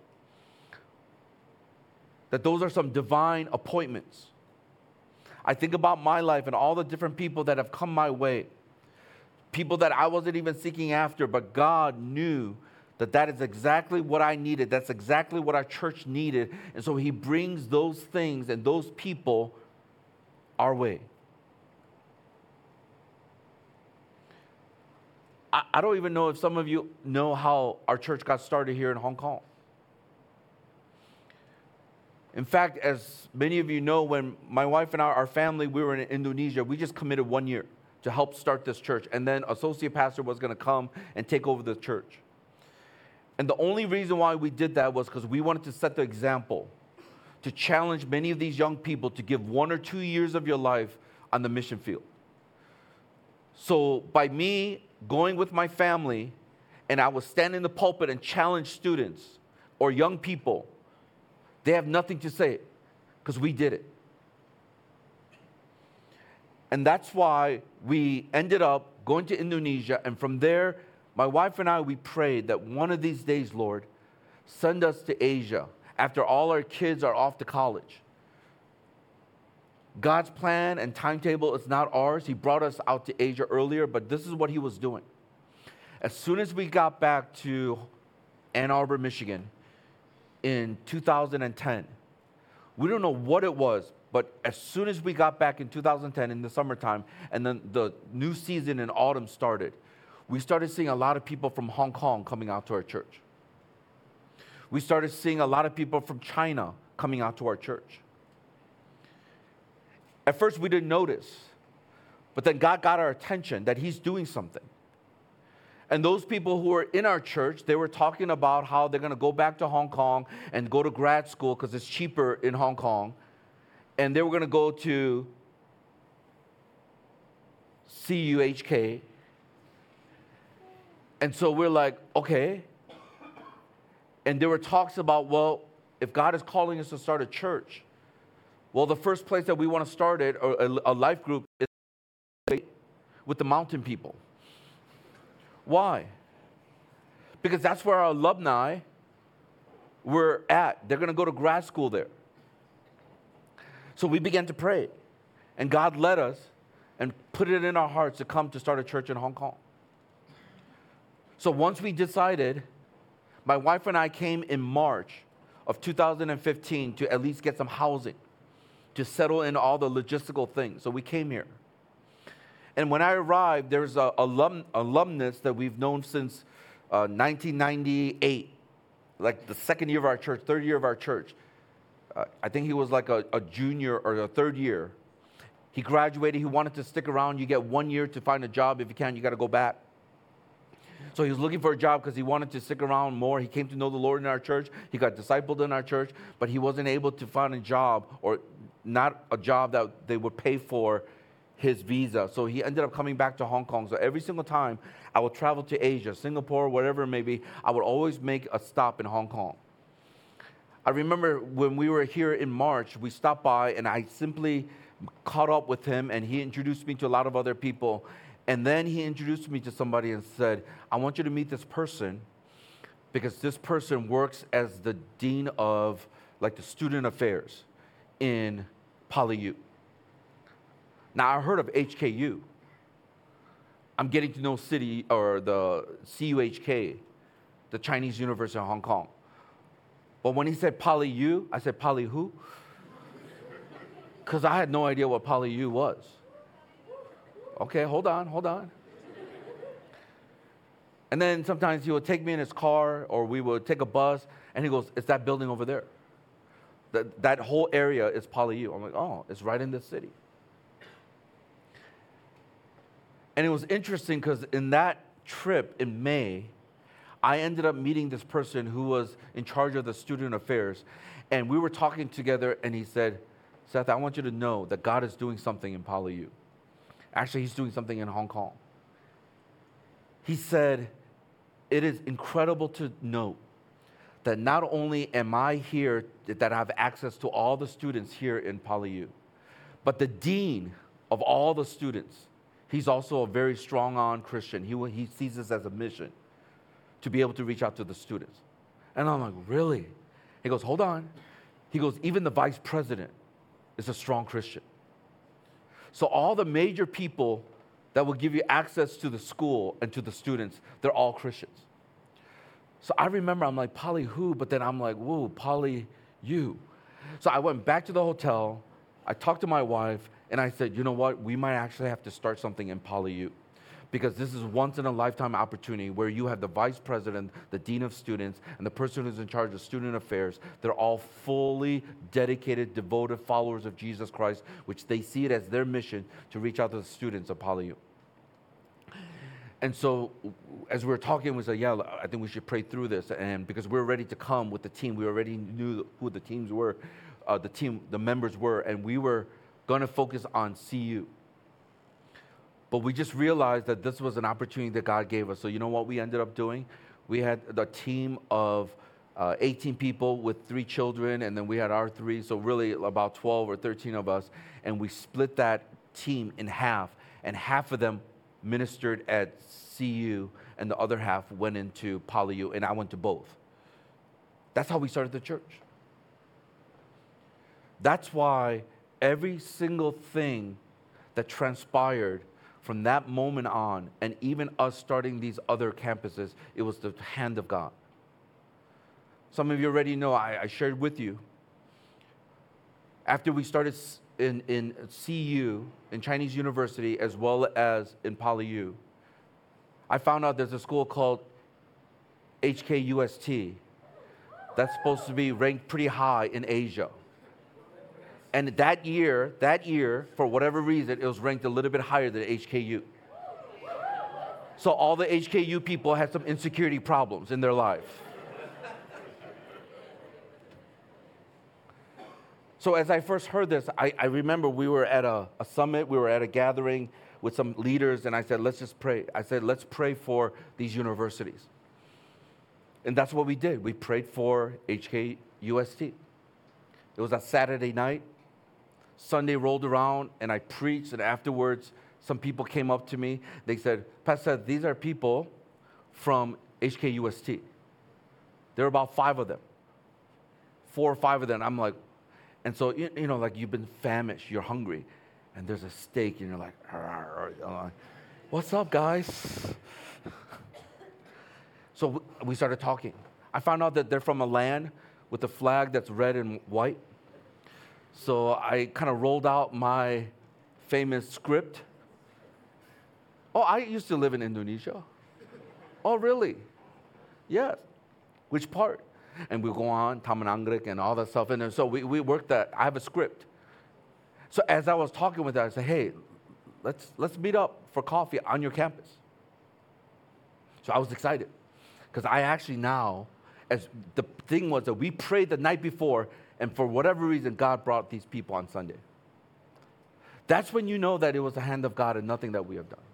that those are some divine appointments. I think about my life and all the different people that have come my way people that I wasn't even seeking after, but God knew that that is exactly what I needed. That's exactly what our church needed. And so he brings those things and those people our way. I, I don't even know if some of you know how our church got started here in Hong Kong. In fact, as many of you know, when my wife and I, our family, we were in Indonesia, we just committed one year to help start this church. And then associate pastor was going to come and take over the church. And the only reason why we did that was because we wanted to set the example to challenge many of these young people to give one or two years of your life on the mission field. So by me going with my family, and I was standing in the pulpit and challenge students or young people, they have nothing to say because we did it. And that's why we ended up going to Indonesia. And from there, my wife and I, we prayed that one of these days, Lord, send us to Asia after all our kids are off to college. God's plan and timetable is not ours. He brought us out to Asia earlier, but this is what He was doing. As soon as we got back to Ann Arbor, Michigan in 2010, we don't know what it was, but as soon as we got back in 2010 in the summertime, and then the new season in autumn started, we started seeing a lot of people from Hong Kong coming out to our church. We started seeing a lot of people from China coming out to our church. At first, we didn't notice, but then God got our attention that He's doing something. And those people who were in our church, they were talking about how they're going to go back to Hong Kong and go to grad school because it's cheaper in Hong Kong and they were going to go to CUHK. And so we're like, okay. And there were talks about, well, if God is calling us to start a church, well, the first place that we want to start it, or a, a life group, is with the mountain people. Why? Because that's where our alumni were at. They're going to go to grad school there. So we began to pray. And God led us and put it in our hearts to come to start a church in Hong Kong. So once we decided, my wife and I came in March of 2015 to at least get some housing, to settle in all the logistical things. So we came here. And when I arrived, there's a alum, alumnus that we've known since uh, 1998, like the second year of our church, third year of our church. Uh, I think he was like a, a junior or a third year. He graduated, he wanted to stick around. You get one year to find a job. If you can, you got to go back. So he was looking for a job because he wanted to stick around more. He came to know the Lord in our church. He got discipled in our church, but he wasn't able to find a job or not a job that they would pay for his visa. So he ended up coming back to Hong Kong. So every single time I would travel to Asia, Singapore, whatever it may be, I would always make a stop in Hong Kong. I remember when we were here in March, we stopped by and I simply caught up with him and he introduced me to a lot of other people. And then he introduced me to somebody and said, I want you to meet this person because this person works as the dean of like the student affairs in PolyU. Now I heard of HKU. I'm getting to know city or the CUHK, the Chinese University of Hong Kong. But when he said PolyU, I said Poly who? Because I had no idea what PolyU was. Okay, hold on, hold on. And then sometimes he would take me in his car or we would take a bus and he goes, It's that building over there. That, that whole area is PolyU. I'm like, Oh, it's right in this city. And it was interesting because in that trip in May, I ended up meeting this person who was in charge of the student affairs. And we were talking together, and he said, Seth, I want you to know that God is doing something in PolyU. Actually, he's doing something in Hong Kong. He said, It is incredible to note that not only am I here, that I have access to all the students here in PolyU, but the dean of all the students, he's also a very strong on Christian. He, he sees this as a mission to be able to reach out to the students. And I'm like, Really? He goes, Hold on. He goes, Even the vice president is a strong Christian. So all the major people that will give you access to the school and to the students, they're all Christians. So I remember I'm like, Polly who? But then I'm like, whoa, Polly you. So I went back to the hotel, I talked to my wife, and I said, you know what? We might actually have to start something in PolyU because this is once in a lifetime opportunity where you have the vice president, the dean of students, and the person who's in charge of student affairs. They're all fully dedicated, devoted followers of Jesus Christ, which they see it as their mission to reach out to the students of PolyU. And so, as we were talking, we said, "Yeah, I think we should pray through this." And because we we're ready to come with the team, we already knew who the teams were, uh, the team, the members were, and we were going to focus on CU. But we just realized that this was an opportunity that God gave us. So, you know what we ended up doing? We had a team of uh, 18 people with three children, and then we had our three, so really about 12 or 13 of us. And we split that team in half, and half of them ministered at CU, and the other half went into PolyU, and I went to both. That's how we started the church. That's why every single thing that transpired from that moment on, and even us starting these other campuses, it was the hand of God. Some of you already know, I, I shared with you. After we started in, in CU, in Chinese University, as well as in PolyU, I found out there's a school called HKUST that's supposed to be ranked pretty high in Asia. And that year, that year, for whatever reason, it was ranked a little bit higher than HKU. So all the HKU people had some insecurity problems in their life. So as I first heard this, I, I remember we were at a, a summit, we were at a gathering with some leaders, and I said, let's just pray. I said, let's pray for these universities. And that's what we did. We prayed for HKUST. It was a Saturday night. Sunday rolled around and I preached, and afterwards, some people came up to me. They said, Pastor, these are people from HKUST. There are about five of them, four or five of them. I'm like, and so, you, you know, like you've been famished, you're hungry, and there's a steak, and you're like, what's up, guys? [LAUGHS] so we started talking. I found out that they're from a land with a flag that's red and white. So I kind of rolled out my famous script. Oh, I used to live in Indonesia. Oh, really? Yes. Which part? And we go on, Taman Anggrek and all that stuff. And so we, we worked that. I have a script. So as I was talking with her, I said, hey, let's, let's meet up for coffee on your campus. So I was excited because I actually now, as the thing was that we prayed the night before, and for whatever reason, God brought these people on Sunday. That's when you know that it was the hand of God and nothing that we have done.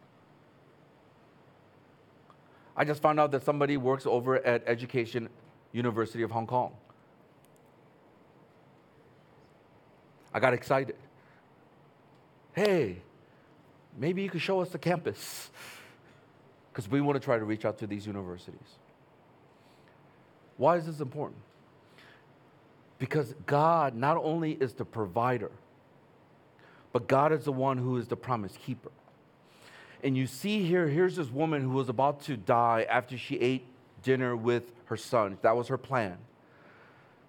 I just found out that somebody works over at Education University of Hong Kong. I got excited. Hey, maybe you could show us the campus because we want to try to reach out to these universities. Why is this important? Because God not only is the provider, but God is the one who is the promise keeper. And you see here, here's this woman who was about to die after she ate dinner with her son. That was her plan.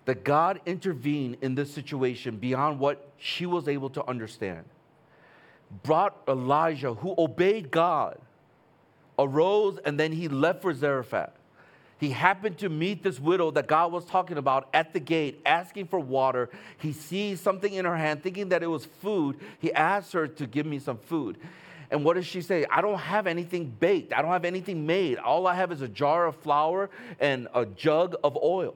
That God intervened in this situation beyond what she was able to understand. Brought Elijah, who obeyed God, arose, and then he left for Zarephath. He happened to meet this widow that God was talking about at the gate, asking for water. He sees something in her hand, thinking that it was food. He asks her to give me some food. And what does she say? I don't have anything baked. I don't have anything made. All I have is a jar of flour and a jug of oil.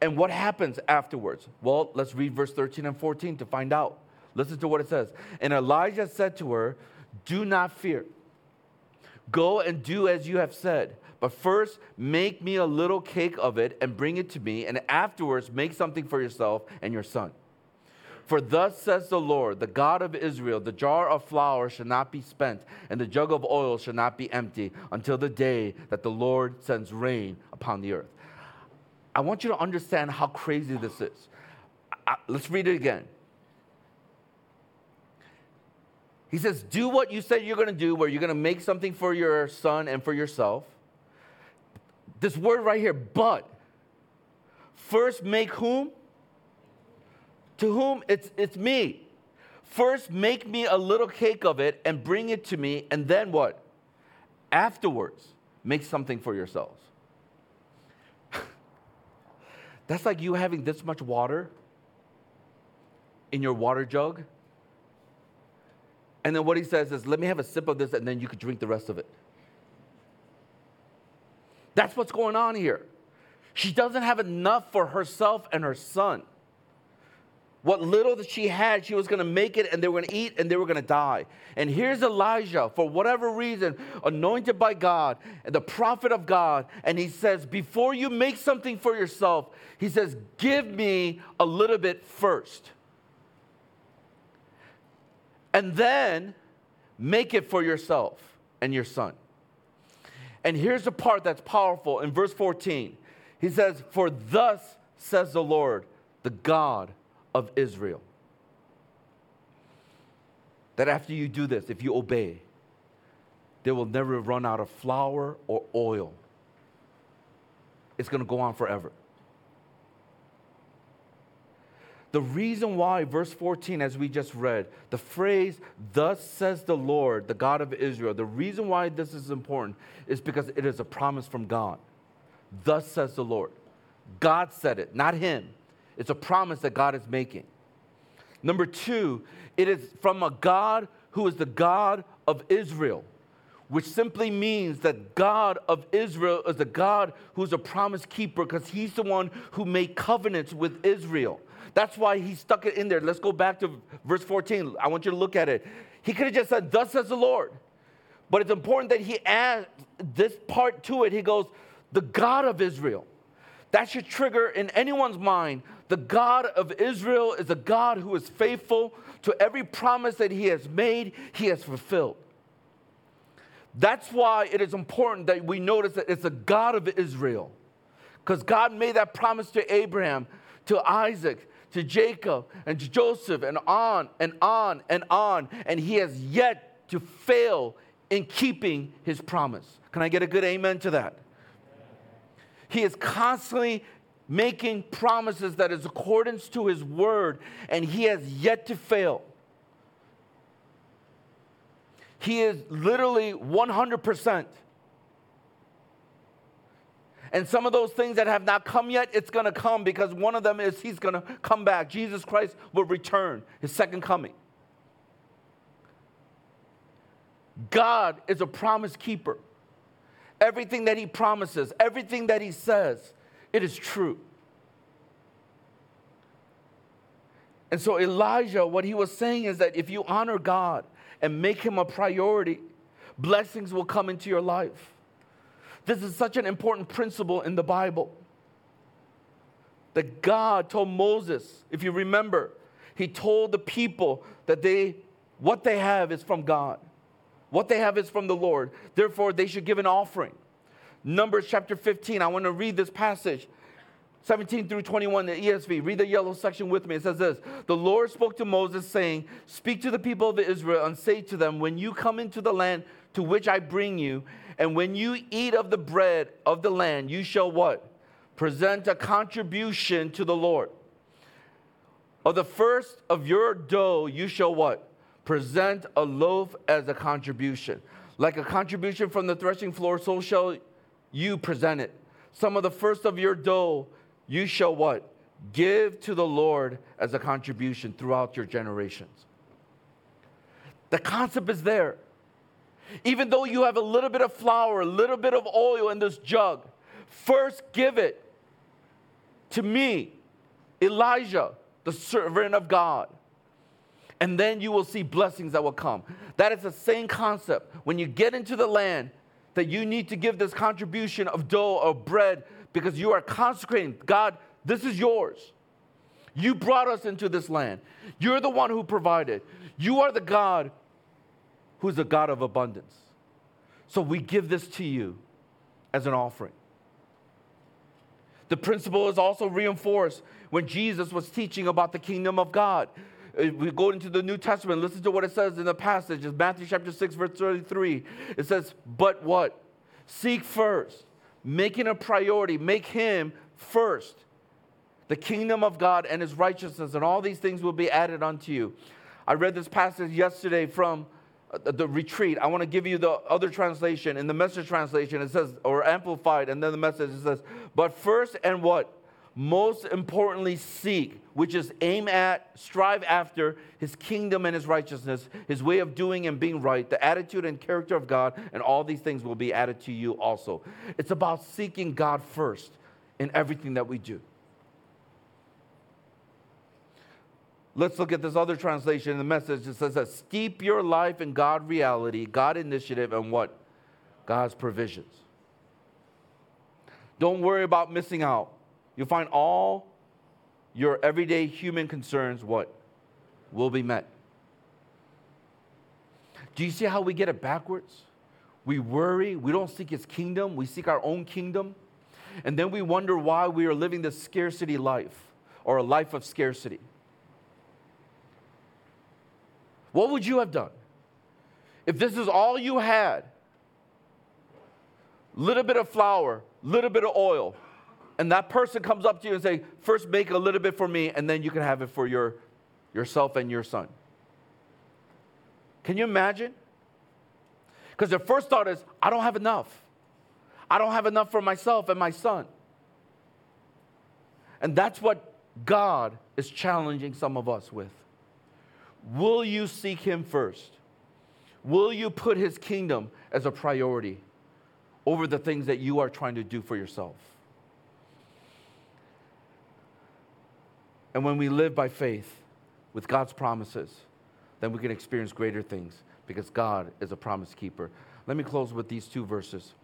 And what happens afterwards? Well, let's read verse 13 and 14 to find out. Listen to what it says. And Elijah said to her, Do not fear. Go and do as you have said. But first, make me a little cake of it and bring it to me, and afterwards, make something for yourself and your son. For thus says the Lord, the God of Israel the jar of flour shall not be spent, and the jug of oil shall not be empty until the day that the Lord sends rain upon the earth. I want you to understand how crazy this is. I, let's read it again. He says, Do what you said you're going to do, where you're going to make something for your son and for yourself. This word right here, but. First, make whom? To whom? It's, it's me. First, make me a little cake of it and bring it to me, and then what? Afterwards, make something for yourselves. [LAUGHS] That's like you having this much water in your water jug. And then what he says is, let me have a sip of this, and then you could drink the rest of it. That's what's going on here. She doesn't have enough for herself and her son. What little that she had, she was going to make it and they were going to eat and they were going to die. And here's Elijah, for whatever reason, anointed by God, and the prophet of God. And he says, Before you make something for yourself, he says, Give me a little bit first. And then make it for yourself and your son. And here's the part that's powerful in verse 14. He says, For thus says the Lord, the God of Israel. That after you do this, if you obey, they will never run out of flour or oil. It's going to go on forever. The reason why, verse 14, as we just read, the phrase, thus says the Lord, the God of Israel, the reason why this is important is because it is a promise from God. Thus says the Lord. God said it, not him. It's a promise that God is making. Number two, it is from a God who is the God of Israel, which simply means that God of Israel is a God who's a promise keeper because he's the one who made covenants with Israel. That's why he stuck it in there. Let's go back to verse 14. I want you to look at it. He could have just said, Thus says the Lord. But it's important that he adds this part to it. He goes, The God of Israel. That should trigger in anyone's mind the God of Israel is a God who is faithful to every promise that he has made, he has fulfilled. That's why it is important that we notice that it's a God of Israel. Because God made that promise to Abraham, to Isaac, to Jacob, and to Joseph, and on and on and on. And he has yet to fail in keeping his promise. Can I get a good amen to that? He is constantly making promises that is accordance to his word, and he has yet to fail. He is literally 100%. And some of those things that have not come yet, it's going to come because one of them is he's going to come back. Jesus Christ will return, his second coming. God is a promise keeper. Everything that he promises, everything that he says, it is true. And so, Elijah, what he was saying is that if you honor God and make him a priority, blessings will come into your life. This is such an important principle in the Bible. That God told Moses, if you remember, he told the people that they what they have is from God. What they have is from the Lord. Therefore, they should give an offering. Numbers chapter 15. I want to read this passage. 17 through 21, the ESV. Read the yellow section with me. It says this The Lord spoke to Moses, saying, Speak to the people of Israel and say to them, When you come into the land to which I bring you, and when you eat of the bread of the land, you shall what? Present a contribution to the Lord. Of the first of your dough, you shall what? Present a loaf as a contribution. Like a contribution from the threshing floor, so shall you present it. Some of the first of your dough you shall what? Give to the Lord as a contribution throughout your generations. The concept is there. Even though you have a little bit of flour, a little bit of oil in this jug, first give it to me, Elijah, the servant of God. And then you will see blessings that will come. That is the same concept. When you get into the land, that you need to give this contribution of dough or bread because you are consecrating. God, this is yours. You brought us into this land. You're the one who provided. You are the God who's the God of abundance. So we give this to you as an offering. The principle is also reinforced when Jesus was teaching about the kingdom of God. Uh, we go into the New Testament, listen to what it says in the passage. It's Matthew chapter 6, verse 33. It says, But what? Seek first, making a priority, make Him first. The kingdom of God and His righteousness, and all these things will be added unto you. I read this passage yesterday from Uh, the retreat. I want to give you the other translation. In the message translation, it says, or amplified, and then the message it says, But first and what? most importantly seek, which is aim at, strive after his kingdom and his righteousness, his way of doing and being right, the attitude and character of God, and all these things will be added to you also. It's about seeking God first in everything that we do. Let's look at this other translation in the message. It says that steep your life in God reality, God initiative, and what? God's provisions. Don't worry about missing out. You'll find all your everyday human concerns what? Will be met. Do you see how we get it backwards? We worry, we don't seek his kingdom, we seek our own kingdom. And then we wonder why we are living this scarcity life or a life of scarcity. What would you have done if this is all you had? Little bit of flour, little bit of oil, and that person comes up to you and say, first make a little bit for me, and then you can have it for your, yourself and your son. Can you imagine? Because the first thought is, I don't have enough. I don't have enough for myself and my son. And that's what God is challenging some of us with. Will you seek Him first? Will you put His kingdom as a priority over the things that you are trying to do for yourself? And when we live by faith with God's promises, then we can experience greater things because God is a promise keeper. Let me close with these two verses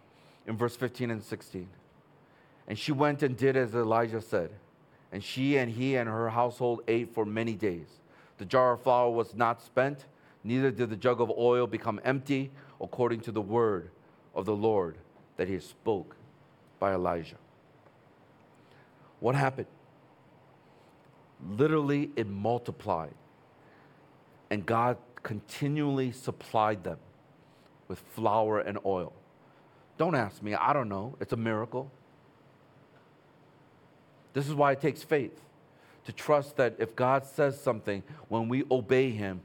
in verse 15 and 16. And she went and did as Elijah said, and she and he and her household ate for many days. The jar of flour was not spent, neither did the jug of oil become empty, according to the word of the Lord that he spoke by Elijah. What happened? literally it multiplied. And God continually supplied them with flour and oil. Don't ask me, I don't know. It's a miracle. This is why it takes faith to trust that if God says something, when we obey Him,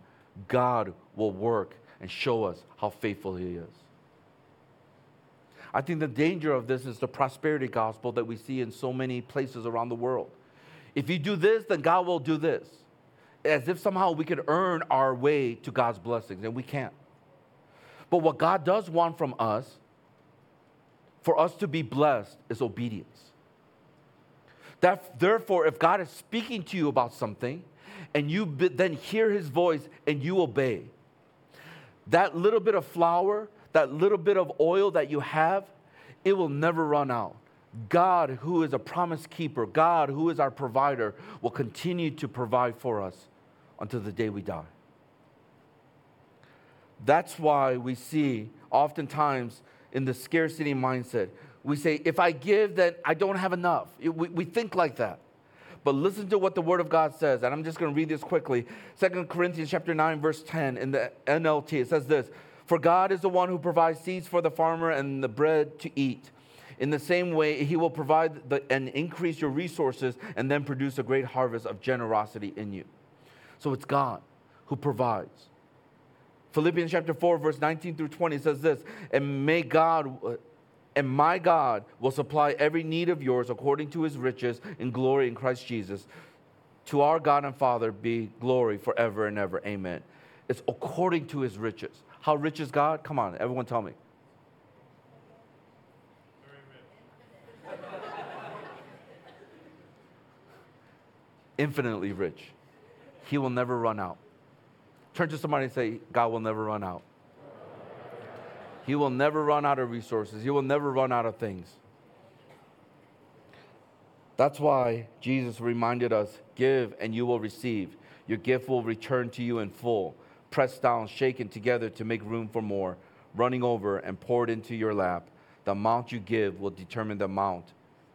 God will work and show us how faithful He is. I think the danger of this is the prosperity gospel that we see in so many places around the world. If you do this, then God will do this. As if somehow we could earn our way to God's blessings, and we can't. But what God does want from us, for us to be blessed, is obedience. That, therefore, if God is speaking to you about something, and you then hear his voice and you obey, that little bit of flour, that little bit of oil that you have, it will never run out. God, who is a promise keeper, God, who is our provider, will continue to provide for us until the day we die. That's why we see oftentimes in the scarcity mindset, we say, if I give, then I don't have enough. We, we think like that. But listen to what the Word of God says, and I'm just going to read this quickly. Second Corinthians chapter 9, verse 10 in the NLT, it says this For God is the one who provides seeds for the farmer and the bread to eat. In the same way, He will provide the, and increase your resources and then produce a great harvest of generosity in you. So it's God who provides. Philippians chapter 4, verse 19 through 20 says this, and may God and my God will supply every need of yours according to his riches in glory in Christ Jesus. To our God and Father be glory forever and ever. Amen. It's according to his riches. How rich is God? Come on, everyone tell me. [LAUGHS] Infinitely rich. He will never run out. Turn to somebody and say, God will never run out. He will never run out of resources, He will never run out of things. That's why Jesus reminded us give and you will receive. Your gift will return to you in full, pressed down, shaken together to make room for more, running over and poured into your lap. The amount you give will determine the amount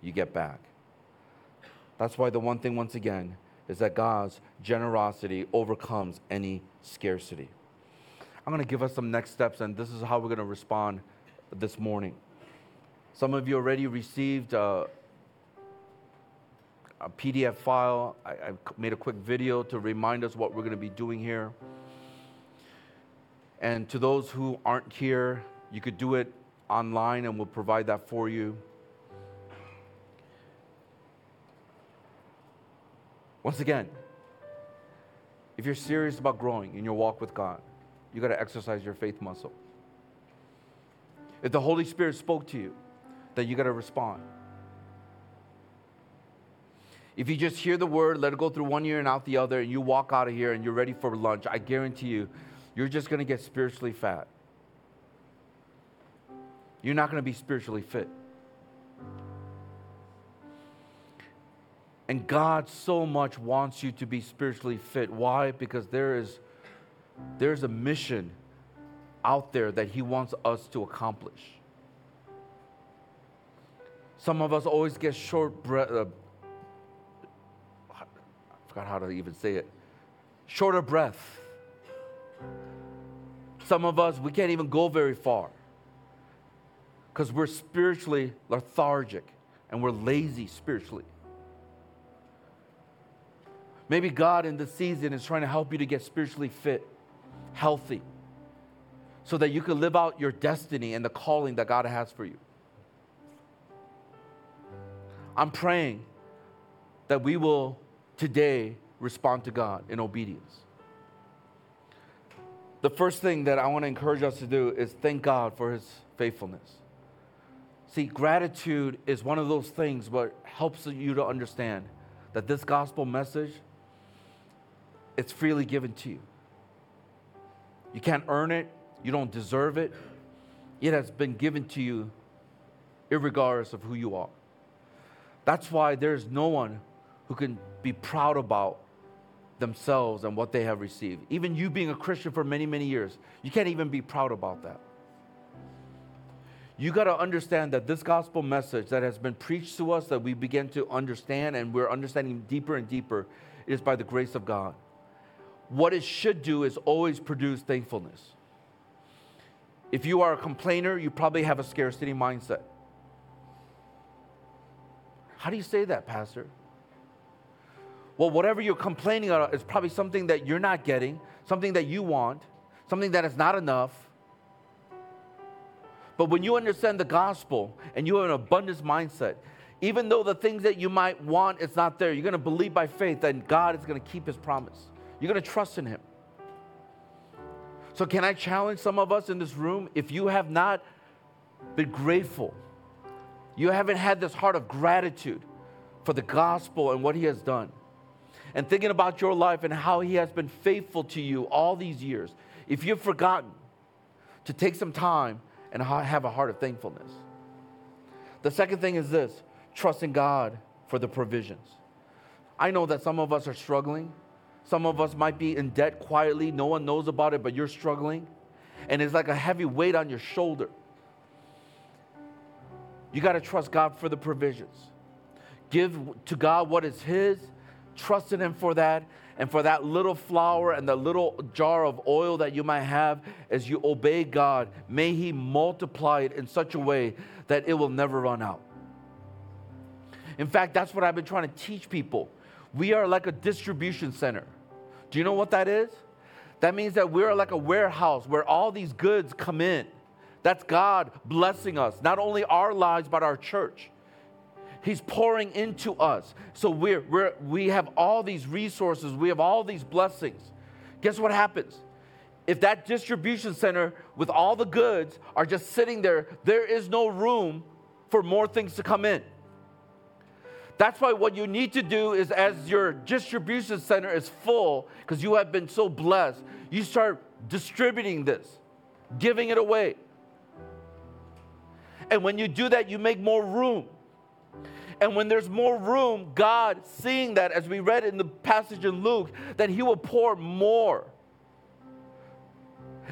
you get back. That's why the one thing, once again, is that God's generosity overcomes any scarcity. I'm going to give us some next steps, and this is how we're going to respond this morning. Some of you already received uh, a, a PDF file. I, I made a quick video to remind us what we're going to be doing here. And to those who aren't here, you could do it online, and we'll provide that for you. Once again, if you're serious about growing in your walk with God, you got to exercise your faith muscle. If the Holy Spirit spoke to you, then you got to respond. If you just hear the word, let it go through one ear and out the other, and you walk out of here and you're ready for lunch, I guarantee you, you're just going to get spiritually fat. You're not going to be spiritually fit. And God so much wants you to be spiritually fit. Why? Because there is there's a mission out there that He wants us to accomplish. Some of us always get short breath. Uh, I forgot how to even say it. Short of breath. Some of us, we can't even go very far because we're spiritually lethargic and we're lazy spiritually. Maybe God in this season is trying to help you to get spiritually fit healthy so that you can live out your destiny and the calling that God has for you. I'm praying that we will today respond to God in obedience. The first thing that I want to encourage us to do is thank God for his faithfulness. See, gratitude is one of those things what helps you to understand that this gospel message it's freely given to you. You can't earn it, you don't deserve it. It has been given to you, regardless of who you are. That's why there's no one who can be proud about themselves and what they have received. Even you being a Christian for many, many years, you can't even be proud about that. You got to understand that this gospel message that has been preached to us, that we begin to understand and we're understanding deeper and deeper, is by the grace of God what it should do is always produce thankfulness. If you are a complainer, you probably have a scarcity mindset. How do you say that, Pastor? Well, whatever you're complaining about is probably something that you're not getting, something that you want, something that is not enough. But when you understand the gospel and you have an abundance mindset, even though the things that you might want it's not there, you're going to believe by faith that God is going to keep his promise. You're going to trust in him. So can I challenge some of us in this room if you have not been grateful, you haven't had this heart of gratitude for the gospel and what he has done. And thinking about your life and how he has been faithful to you all these years. If you've forgotten to take some time and have a heart of thankfulness. The second thing is this trusting God for the provisions. I know that some of us are struggling. Some of us might be in debt quietly. No one knows about it, but you're struggling. And it's like a heavy weight on your shoulder. You got to trust God for the provisions. Give to God what is His, trust in Him for that, and for that little flour and the little jar of oil that you might have as you obey God, may He multiply it in such a way that it will never run out. In fact, that's what I've been trying to teach people. We are like a distribution center. Do you know what that is? That means that we're like a warehouse where all these goods come in. That's God blessing us, not only our lives, but our church. He's pouring into us. So we're, we're, we have all these resources, we have all these blessings. Guess what happens? If that distribution center with all the goods are just sitting there, there is no room for more things to come in. That's why what you need to do is, as your distribution center is full, because you have been so blessed, you start distributing this, giving it away. And when you do that, you make more room. And when there's more room, God, seeing that, as we read in the passage in Luke, that He will pour more.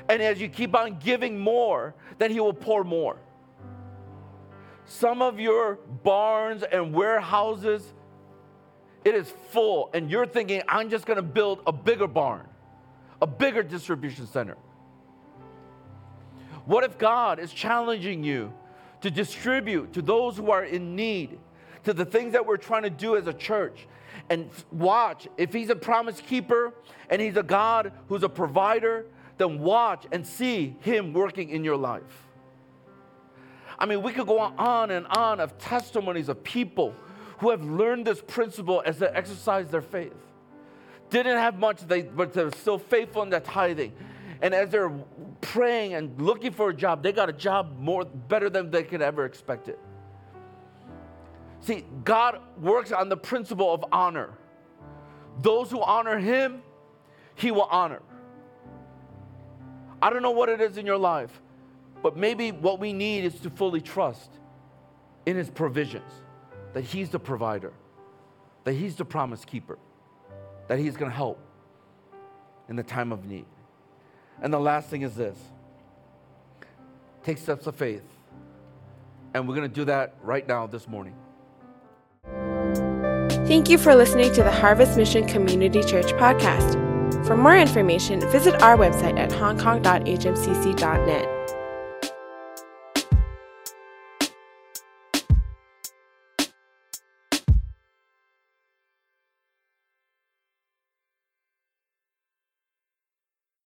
And as you keep on giving more, then He will pour more. Some of your barns and warehouses, it is full, and you're thinking, I'm just gonna build a bigger barn, a bigger distribution center. What if God is challenging you to distribute to those who are in need, to the things that we're trying to do as a church. And watch, if He's a promise keeper and He's a God who's a provider, then watch and see Him working in your life. I mean, we could go on and on of testimonies of people who have learned this principle as they exercise their faith. Didn't have much, they, but they're still faithful in their tithing. And as they're praying and looking for a job, they got a job more better than they could ever expect it. See, God works on the principle of honor. Those who honor him, he will honor. I don't know what it is in your life, but maybe what we need is to fully trust in his provisions, that he's the provider, that he's the promise keeper, that he's going to help in the time of need. And the last thing is this take steps of faith. And we're going to do that right now this morning. Thank you for listening to the Harvest Mission Community Church podcast. For more information, visit our website at hongkong.hmcc.net.